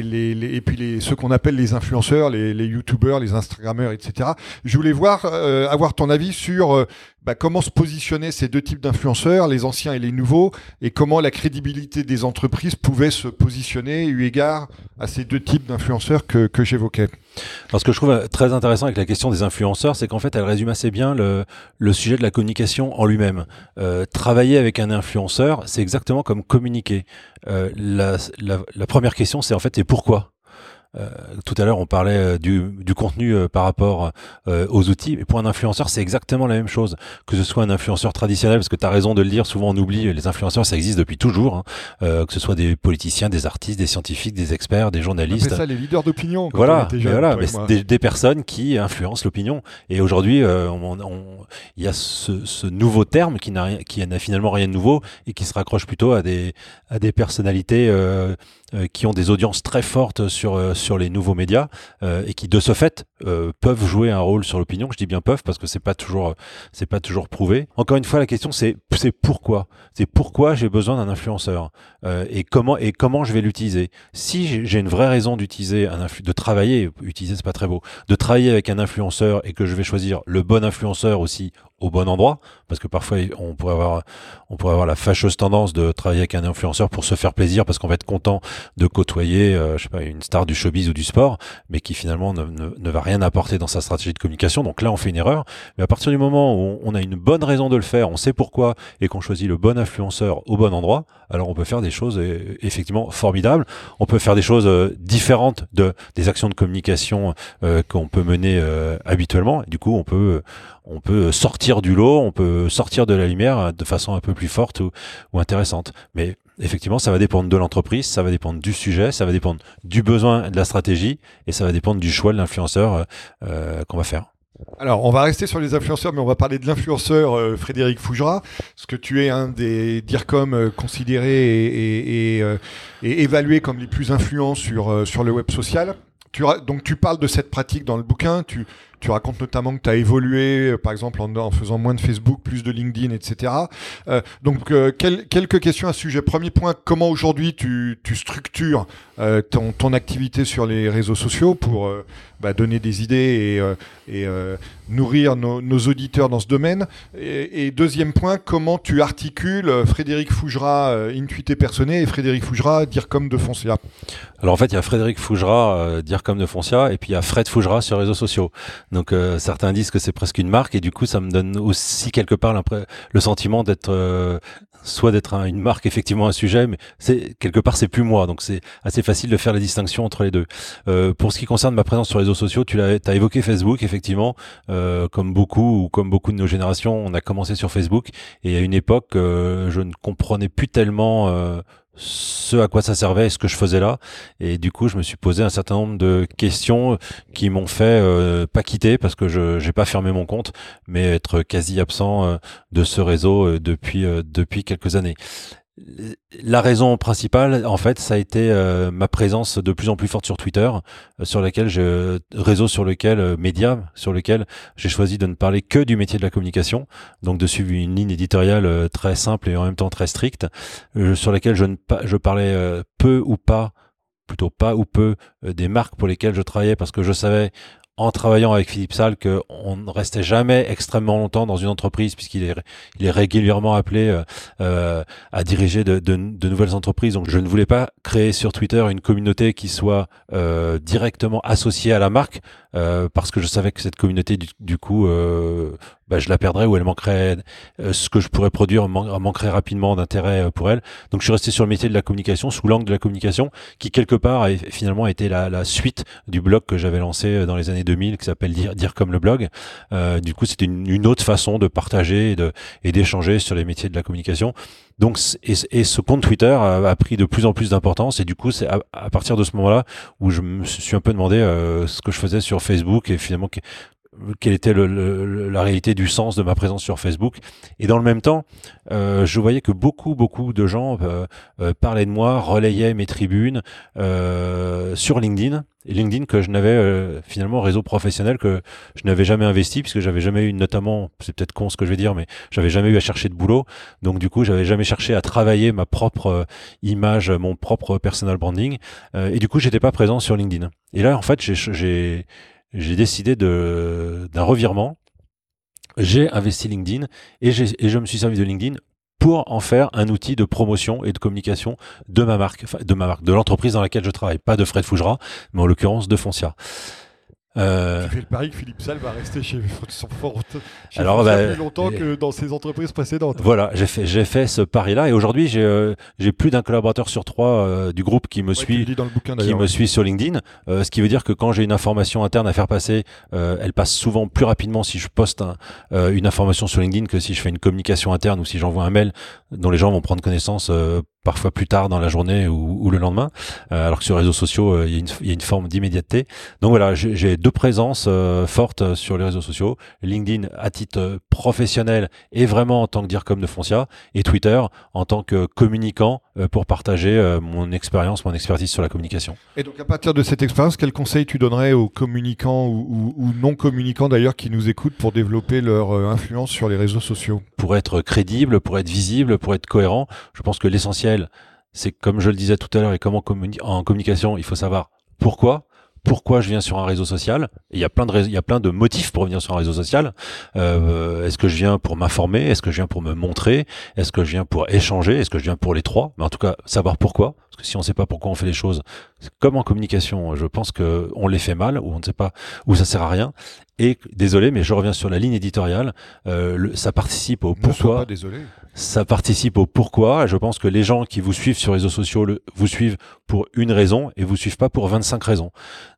et puis les, ceux qu'on appelle les influenceurs, les, youtubeurs, les instagrammeurs, etc. Je voulais voir, euh, avoir ton avis sur bah, comment se positionner ces deux types d'influenceurs, les anciens et les nouveaux, et comment la crédibilité des entreprises pouvait se positionner eu égard à ces deux types d'influenceurs que, que j'évoquais? Alors ce que je trouve très intéressant avec la question des influenceurs, c'est qu'en fait, elle résume assez bien le, le sujet de la communication en lui-même. Euh, travailler avec un influenceur, c'est exactement comme communiquer. Euh, la, la, la, première question, c'est en fait, et pourquoi? Euh, tout à l'heure, on parlait euh, du, du contenu euh, par rapport aux outils. Et pour un influenceur, c'est exactement la même chose. Que ce soit un influenceur traditionnel, parce que tu as raison de le dire, souvent on oublie, les influenceurs, ça existe depuis toujours. Hein. que ce soit des politiciens, des artistes, des scientifiques, des experts, des journalistes. C'est ça, les leaders d'opinion. Voilà, voilà des, des, personnes qui influencent l'opinion. Et aujourd'hui, il y a ce, ce nouveau terme qui n'a qui n'a finalement rien de nouveau et qui se raccroche plutôt à des à des personnalités euh, qui ont des audiences très fortes sur sur les nouveaux médias euh, et qui de ce fait euh, peuvent jouer un rôle sur l'opinion. Je dis bien peuvent parce que c'est pas toujours c'est pas toujours prouvé. Encore une fois, la question c'est c'est pourquoi? C'est pourquoi j'ai besoin d'un influenceur? Euh, et comment et comment je vais l'utiliser? Si j'ai une vraie raison d'utiliser un de travailler, utiliser c'est pas très beau, de travailler avec un influenceur et que je vais choisir le bon influenceur aussi au bon endroit, parce que parfois on pourrait avoir, on pourrait avoir la fâcheuse tendance de travailler avec un influenceur pour se faire plaisir, parce qu'on va être content de côtoyer, euh, je sais pas, une star du showbiz ou du sport, mais qui finalement ne, ne, va rien apporter dans sa stratégie de communication. Donc là, on fait une erreur. Mais à partir du moment où on a une bonne raison de le faire, on sait pourquoi, et qu'on choisit le bon influenceur au bon endroit, alors on peut faire des choses euh, effectivement formidables. On peut faire des choses euh, différentes de des actions de communication qu'on peut mener habituellement. Et du coup, on peut on peut sortir du lot, on peut sortir de la lumière de façon un peu plus forte ou, intéressante. Mais effectivement, ça va dépendre de l'entreprise, ça va dépendre du sujet, ça va dépendre du besoin de la stratégie et ça va dépendre du choix de l'influenceur euh, euh, qu'on va faire. Alors, on va rester sur les influenceurs, mais on va parler de l'influenceur euh, Frédéric Fougera, parce que tu es un des DIRCOM considérés et, et, évalués comme les plus influents sur, sur le web social. Tu, donc, tu parles de cette pratique dans le bouquin, tu, tu racontes notamment que tu as évolué, euh, par exemple, en, faisant moins de Facebook, plus de LinkedIn, etc. Euh, donc, euh, quelques questions à ce sujet. Premier point, comment aujourd'hui tu, tu, structures ton, activité sur les réseaux sociaux pour bah, donner des idées et, nourrir nos, nos, auditeurs dans ce domaine? Et, et, deuxième point, comment tu articules Frédéric Fougera, Intuité Personnée, et Frédéric Fougera, Dire comme de Foncia? Alors, en fait, il y a Frédéric Fougera, Dire comme de Foncia, et puis il y a Fred Fougera sur les réseaux sociaux. Donc euh, certains disent que c'est presque une marque et du coup ça me donne aussi quelque part le sentiment d'être euh, soit d'être une marque effectivement un sujet, mais c'est quelque part c'est plus moi. Donc c'est assez facile de faire la distinction entre les deux. Euh, pour ce qui concerne ma présence sur les réseaux sociaux, tu as évoqué Facebook effectivement, comme beaucoup ou comme beaucoup de nos générations, on a commencé sur Facebook et à une époque je ne comprenais plus tellement ce à quoi ça servait ce que je faisais là. Et du coup, je me suis posé un certain nombre de questions qui m'ont fait euh, pas quitter parce que je n'ai pas fermé mon compte, mais être quasi absent euh, de ce réseau euh, depuis depuis quelques années la raison principale, en fait, ça a été euh, ma présence de plus en plus forte sur Twitter, euh, sur lequel je réseau sur lequel euh, média, sur lequel j'ai choisi de ne parler que du métier de la communication, donc de suivre une ligne éditoriale très simple et en même temps très stricte, sur laquelle je ne je parlais peu ou pas plutôt pas ou peu des marques pour lesquelles je travaillais parce que je savais en travaillant avec Philippe Salle qu'on ne restait jamais extrêmement longtemps dans une entreprise puisqu'il est, régulièrement appelé euh, euh, à diriger de, de, nouvelles entreprises. Donc je ne voulais pas créer sur Twitter une communauté qui soit euh, directement associée à la marque parce que je savais que cette communauté du, coup bah, je la perdrais ou elle manquerait euh, ce que je pourrais produire manquerait rapidement d'intérêt pour elle. Donc je suis resté sur le métier de la communication sous l'angle de la communication qui quelque part a finalement été la, la suite du blog que j'avais lancé dans les années 2000 qui s'appelle dire, dire comme le blog. du coup c'était une, une, autre façon de partager et d'échanger sur les métiers de la communication. Donc, et, ce compte Twitter a, pris de plus en plus d'importance et du coup, c'est à, partir de ce moment-là où je me suis un peu demandé euh, ce que je faisais sur Facebook et finalement quelle était le, la réalité du sens de ma présence sur Facebook. Et dans le même temps, euh, je voyais que beaucoup, beaucoup de gens euh, euh parlaient de moi, relayaient mes tribunes euh, sur LinkedIn. LinkedIn que je n'avais euh, finalement réseau professionnel que je n'avais jamais investi puisque j'avais jamais eu notamment c'est peut-être con ce que je vais dire mais j'avais jamais eu à chercher de boulot donc du coup j'avais jamais cherché à travailler ma propre image mon propre personal branding et du coup j'étais pas présent sur LinkedIn et là en fait j'ai j'ai décidé d'un revirement. J'ai investi LinkedIn et, je me suis servi de LinkedIn pour en faire un outil de promotion et de communication de ma marque, de ma marque, de l'entreprise dans laquelle je travaille, pas de Fred Fougera, mais en l'occurrence de Foncia. Euh... Tu fais le pari que Philippe Salle va rester chez son fort Alors, bah, plus longtemps que dans ses entreprises précédentes. Voilà, j'ai fait, j'ai fait ce pari-là et aujourd'hui j'ai, euh, j'ai plus d'un collaborateur sur trois euh, du groupe qui me suit, qui me suit sur LinkedIn. Euh, ce qui veut dire que quand j'ai une information interne à faire passer, elle passe souvent plus rapidement si je poste une information sur LinkedIn que si je fais une communication interne ou si j'envoie un mail dont les gens vont prendre connaissance parfois plus tard dans la journée ou, le lendemain, euh, alors que sur les réseaux sociaux, euh, il y, a une forme d'immédiateté. Donc voilà, j'ai deux présences euh, fortes sur les réseaux sociaux. LinkedIn à titre professionnel et vraiment en tant que dire comme de Foncia, et Twitter en tant que communicant pour partager mon expérience, mon expertise sur la communication. Et donc à partir de cette expérience, quel conseil tu donnerais aux communicants ou, ou non communicants d'ailleurs qui nous écoutent pour développer leur influence sur les réseaux sociaux? Pour être crédible, pour être visible, pour être cohérent, je pense que l'essentiel c'est comme je le disais tout à l'heure et comme en, en communication, il faut savoir pourquoi, pourquoi je viens sur un réseau social. Il y a plein de il y a plein de motifs pour venir sur un réseau social. Euh, est-ce que je viens pour m'informer? Est-ce que je viens pour me montrer? Est-ce que je viens pour échanger? Est-ce que je viens pour les trois? Mais en tout cas, savoir pourquoi. Parce que si on ne sait pas pourquoi on fait les choses, comme en communication, je pense que on les fait mal ou on ne sait pas où ça sert à rien. Et désolé, mais je reviens sur la ligne éditoriale. Euh, ça participe au pourquoi. Pas désolé ça participe au pourquoi. Je pense que les gens qui vous suivent sur les réseaux sociaux vous suivent pour une raison et vous suivent pas pour 25 raisons.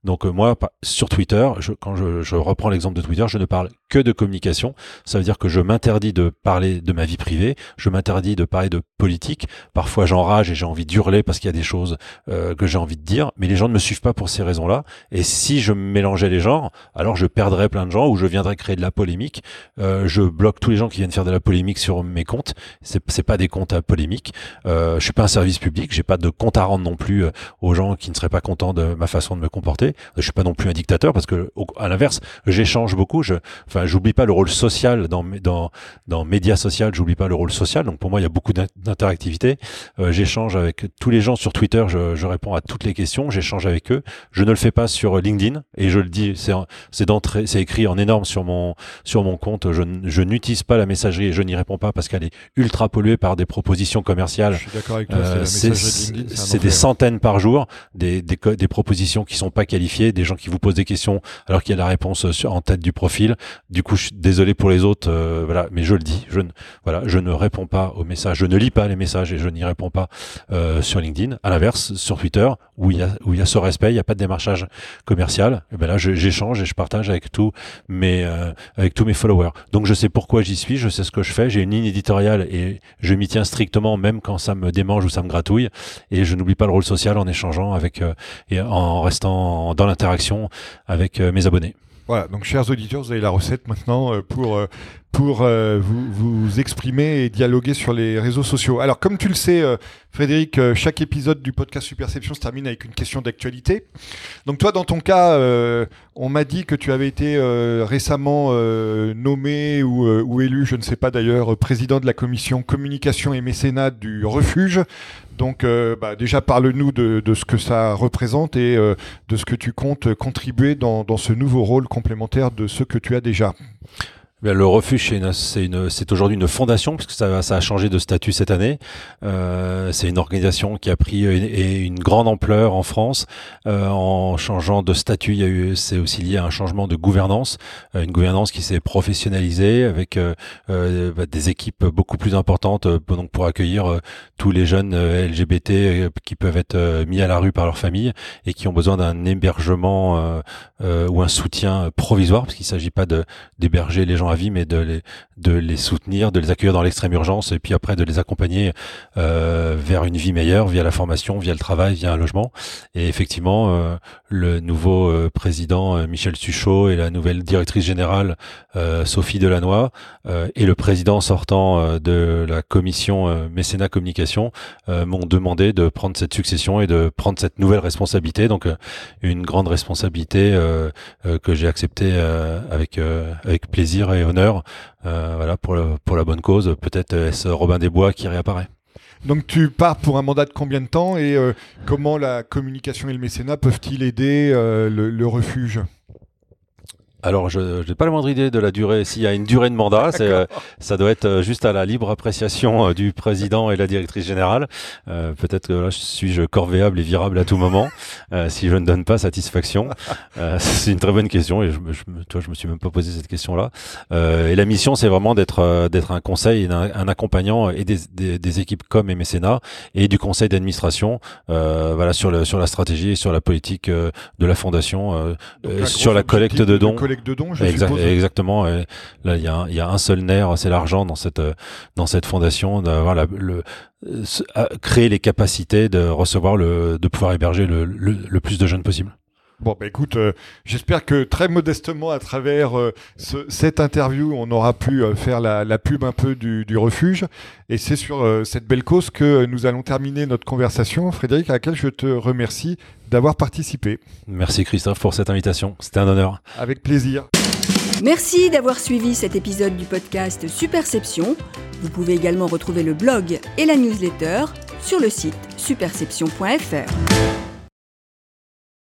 Donc euh, moi, sur Twitter, quand je, je reprends l'exemple de Twitter, je ne parle que de communication. Ça veut dire que je m'interdis de parler de ma vie privée, je m'interdis de parler de politique. Parfois j'enrage et j'ai envie d'hurler parce qu'il y a des choses euh, que j'ai envie de dire, mais les gens ne me suivent pas pour ces raisons-là. Et si je mélangeais les genres, alors je perdrais plein de gens ou je viendrais créer de la polémique. Euh, je bloque tous les gens qui viennent faire de la polémique sur mes comptes c'est c'est pas des comptes à polémique. Euh, je suis pas un service public, j'ai pas de compte à rendre non plus euh, aux gens qui ne seraient pas contents de ma façon de me comporter. Je suis pas non plus un dictateur parce que à l'inverse, j'échange beaucoup. Je, enfin, j'oublie pas le rôle social dans dans dans médias social. J'oublie pas le rôle social. Donc pour moi, il y a beaucoup d'interactivité. Euh, j'échange avec tous les gens sur Twitter. Je, je réponds à toutes les questions. J'échange avec eux. Je ne le fais pas sur LinkedIn et je le dis, c'est c'est d'entrée, c'est écrit en énorme sur mon sur mon compte. Je, je n'utilise pas la messagerie et je n'y réponds pas parce qu'elle est ultra pollué par des propositions commerciales. Je suis d'accord avec toi. Euh, c'est des centaines par jour, des, des, des, propositions qui sont pas qualifiées, des gens qui vous posent des questions alors qu'il y a la réponse sur, en tête du profil. Du coup, je suis désolé pour les autres, euh, voilà, mais je le dis, je ne, voilà, je ne réponds pas aux messages, je ne lis pas les messages et je n'y réponds pas euh, sur LinkedIn. À l'inverse, sur Twitter, où il y a où il y a ce respect, il n'y a pas de démarchage commercial. Et ben là, j'échange et je partage avec tous mes euh, avec tous mes followers. Donc je sais pourquoi j'y suis, je sais ce que je fais, j'ai une ligne éditoriale et je m'y tiens strictement, même quand ça me démange ou ça me gratouille. Et je n'oublie pas le rôle social en échangeant avec euh, et en restant dans l'interaction avec euh, mes abonnés. Voilà, donc chers auditeurs, vous avez la recette maintenant euh, pour pour euh, vous, exprimer et dialoguer sur les réseaux sociaux. Alors, comme tu le sais, euh, Frédéric, euh, chaque épisode du podcast Superception se termine avec une question d'actualité. Donc, toi, dans ton cas, on m'a dit que tu avais été récemment nommé ou, élu, je ne sais pas d'ailleurs, président de la commission communication et mécénat du refuge Donc bah, déjà parle-nous de, ce que ça représente et de ce que tu comptes contribuer dans, dans ce nouveau rôle complémentaire de ce que tu as déjà le refuge, c'est aujourd'hui une fondation, puisque ça, ça, a changé de statut cette année. Euh, c'est une organisation qui a pris une, une grande ampleur en France. Euh, en changeant de statut, c'est aussi lié à un changement de gouvernance, euh, une gouvernance qui s'est professionnalisée avec euh, euh bah, des équipes beaucoup plus importantes euh, pour accueillir tous les jeunes LGBT qui peuvent être mis à la rue par leur famille et qui ont besoin d'un hébergement ou un soutien provisoire, parce qu'il ne s'agit pas d'héberger les gens à vie, mais de les, soutenir, de les accueillir dans l'extrême urgence et puis après de les accompagner euh, vers une vie meilleure via la formation, via le travail, via un logement. Et effectivement, euh, le nouveau euh, président Michel Suchot et la nouvelle directrice générale Sophie Delannoy et le président sortant de la commission mécénat communication m'ont demandé de prendre cette succession et de prendre cette nouvelle responsabilité. Donc une grande responsabilité que j'ai acceptée avec avec plaisir et honneur. voilà pour la bonne cause. Peut-être est-ce Robin des Bois qui réapparaît? Donc tu pars pour un mandat de combien de temps et euh, comment la communication et le mécénat peuvent-ils aider euh, le, refuge? Alors, je n'ai pas la moindre idée de la durée. S'il y a une durée de mandat, euh, ça doit être euh, juste à la libre appréciation euh, du président et la directrice générale. Peut-être que là, suis-je corvéable et virable à tout moment? Si je ne donne pas satisfaction. c'est une très bonne question et je, je, toi, je me suis même pas posé cette question-là. et la mission, c'est vraiment d'être d'être un conseil, et un, accompagnant et des, des, des, équipes com et mécénat et du conseil d'administration, voilà sur le sur la stratégie et sur la politique de la fondation, sur la collecte de dons de dons, je Exactement. là, il y, a un, y a un seul nerf, c'est l'argent dans cette dans cette fondation, d'avoir le créer les capacités de recevoir le, de pouvoir héberger le, le, plus de jeunes possible. Bon, bah écoute, euh, j'espère que très modestement, à travers euh, ce, cette interview, on aura pu euh, faire la, la, pub un peu du, du refuge. Et c'est sur cette belle cause que nous allons terminer notre conversation, Frédéric, à laquelle je te remercie d'avoir participé. Merci Christophe pour cette invitation. C'était un honneur. Avec plaisir. Merci d'avoir suivi cet épisode du podcast Superception. Vous pouvez également retrouver le blog et la newsletter sur le site superception.fr.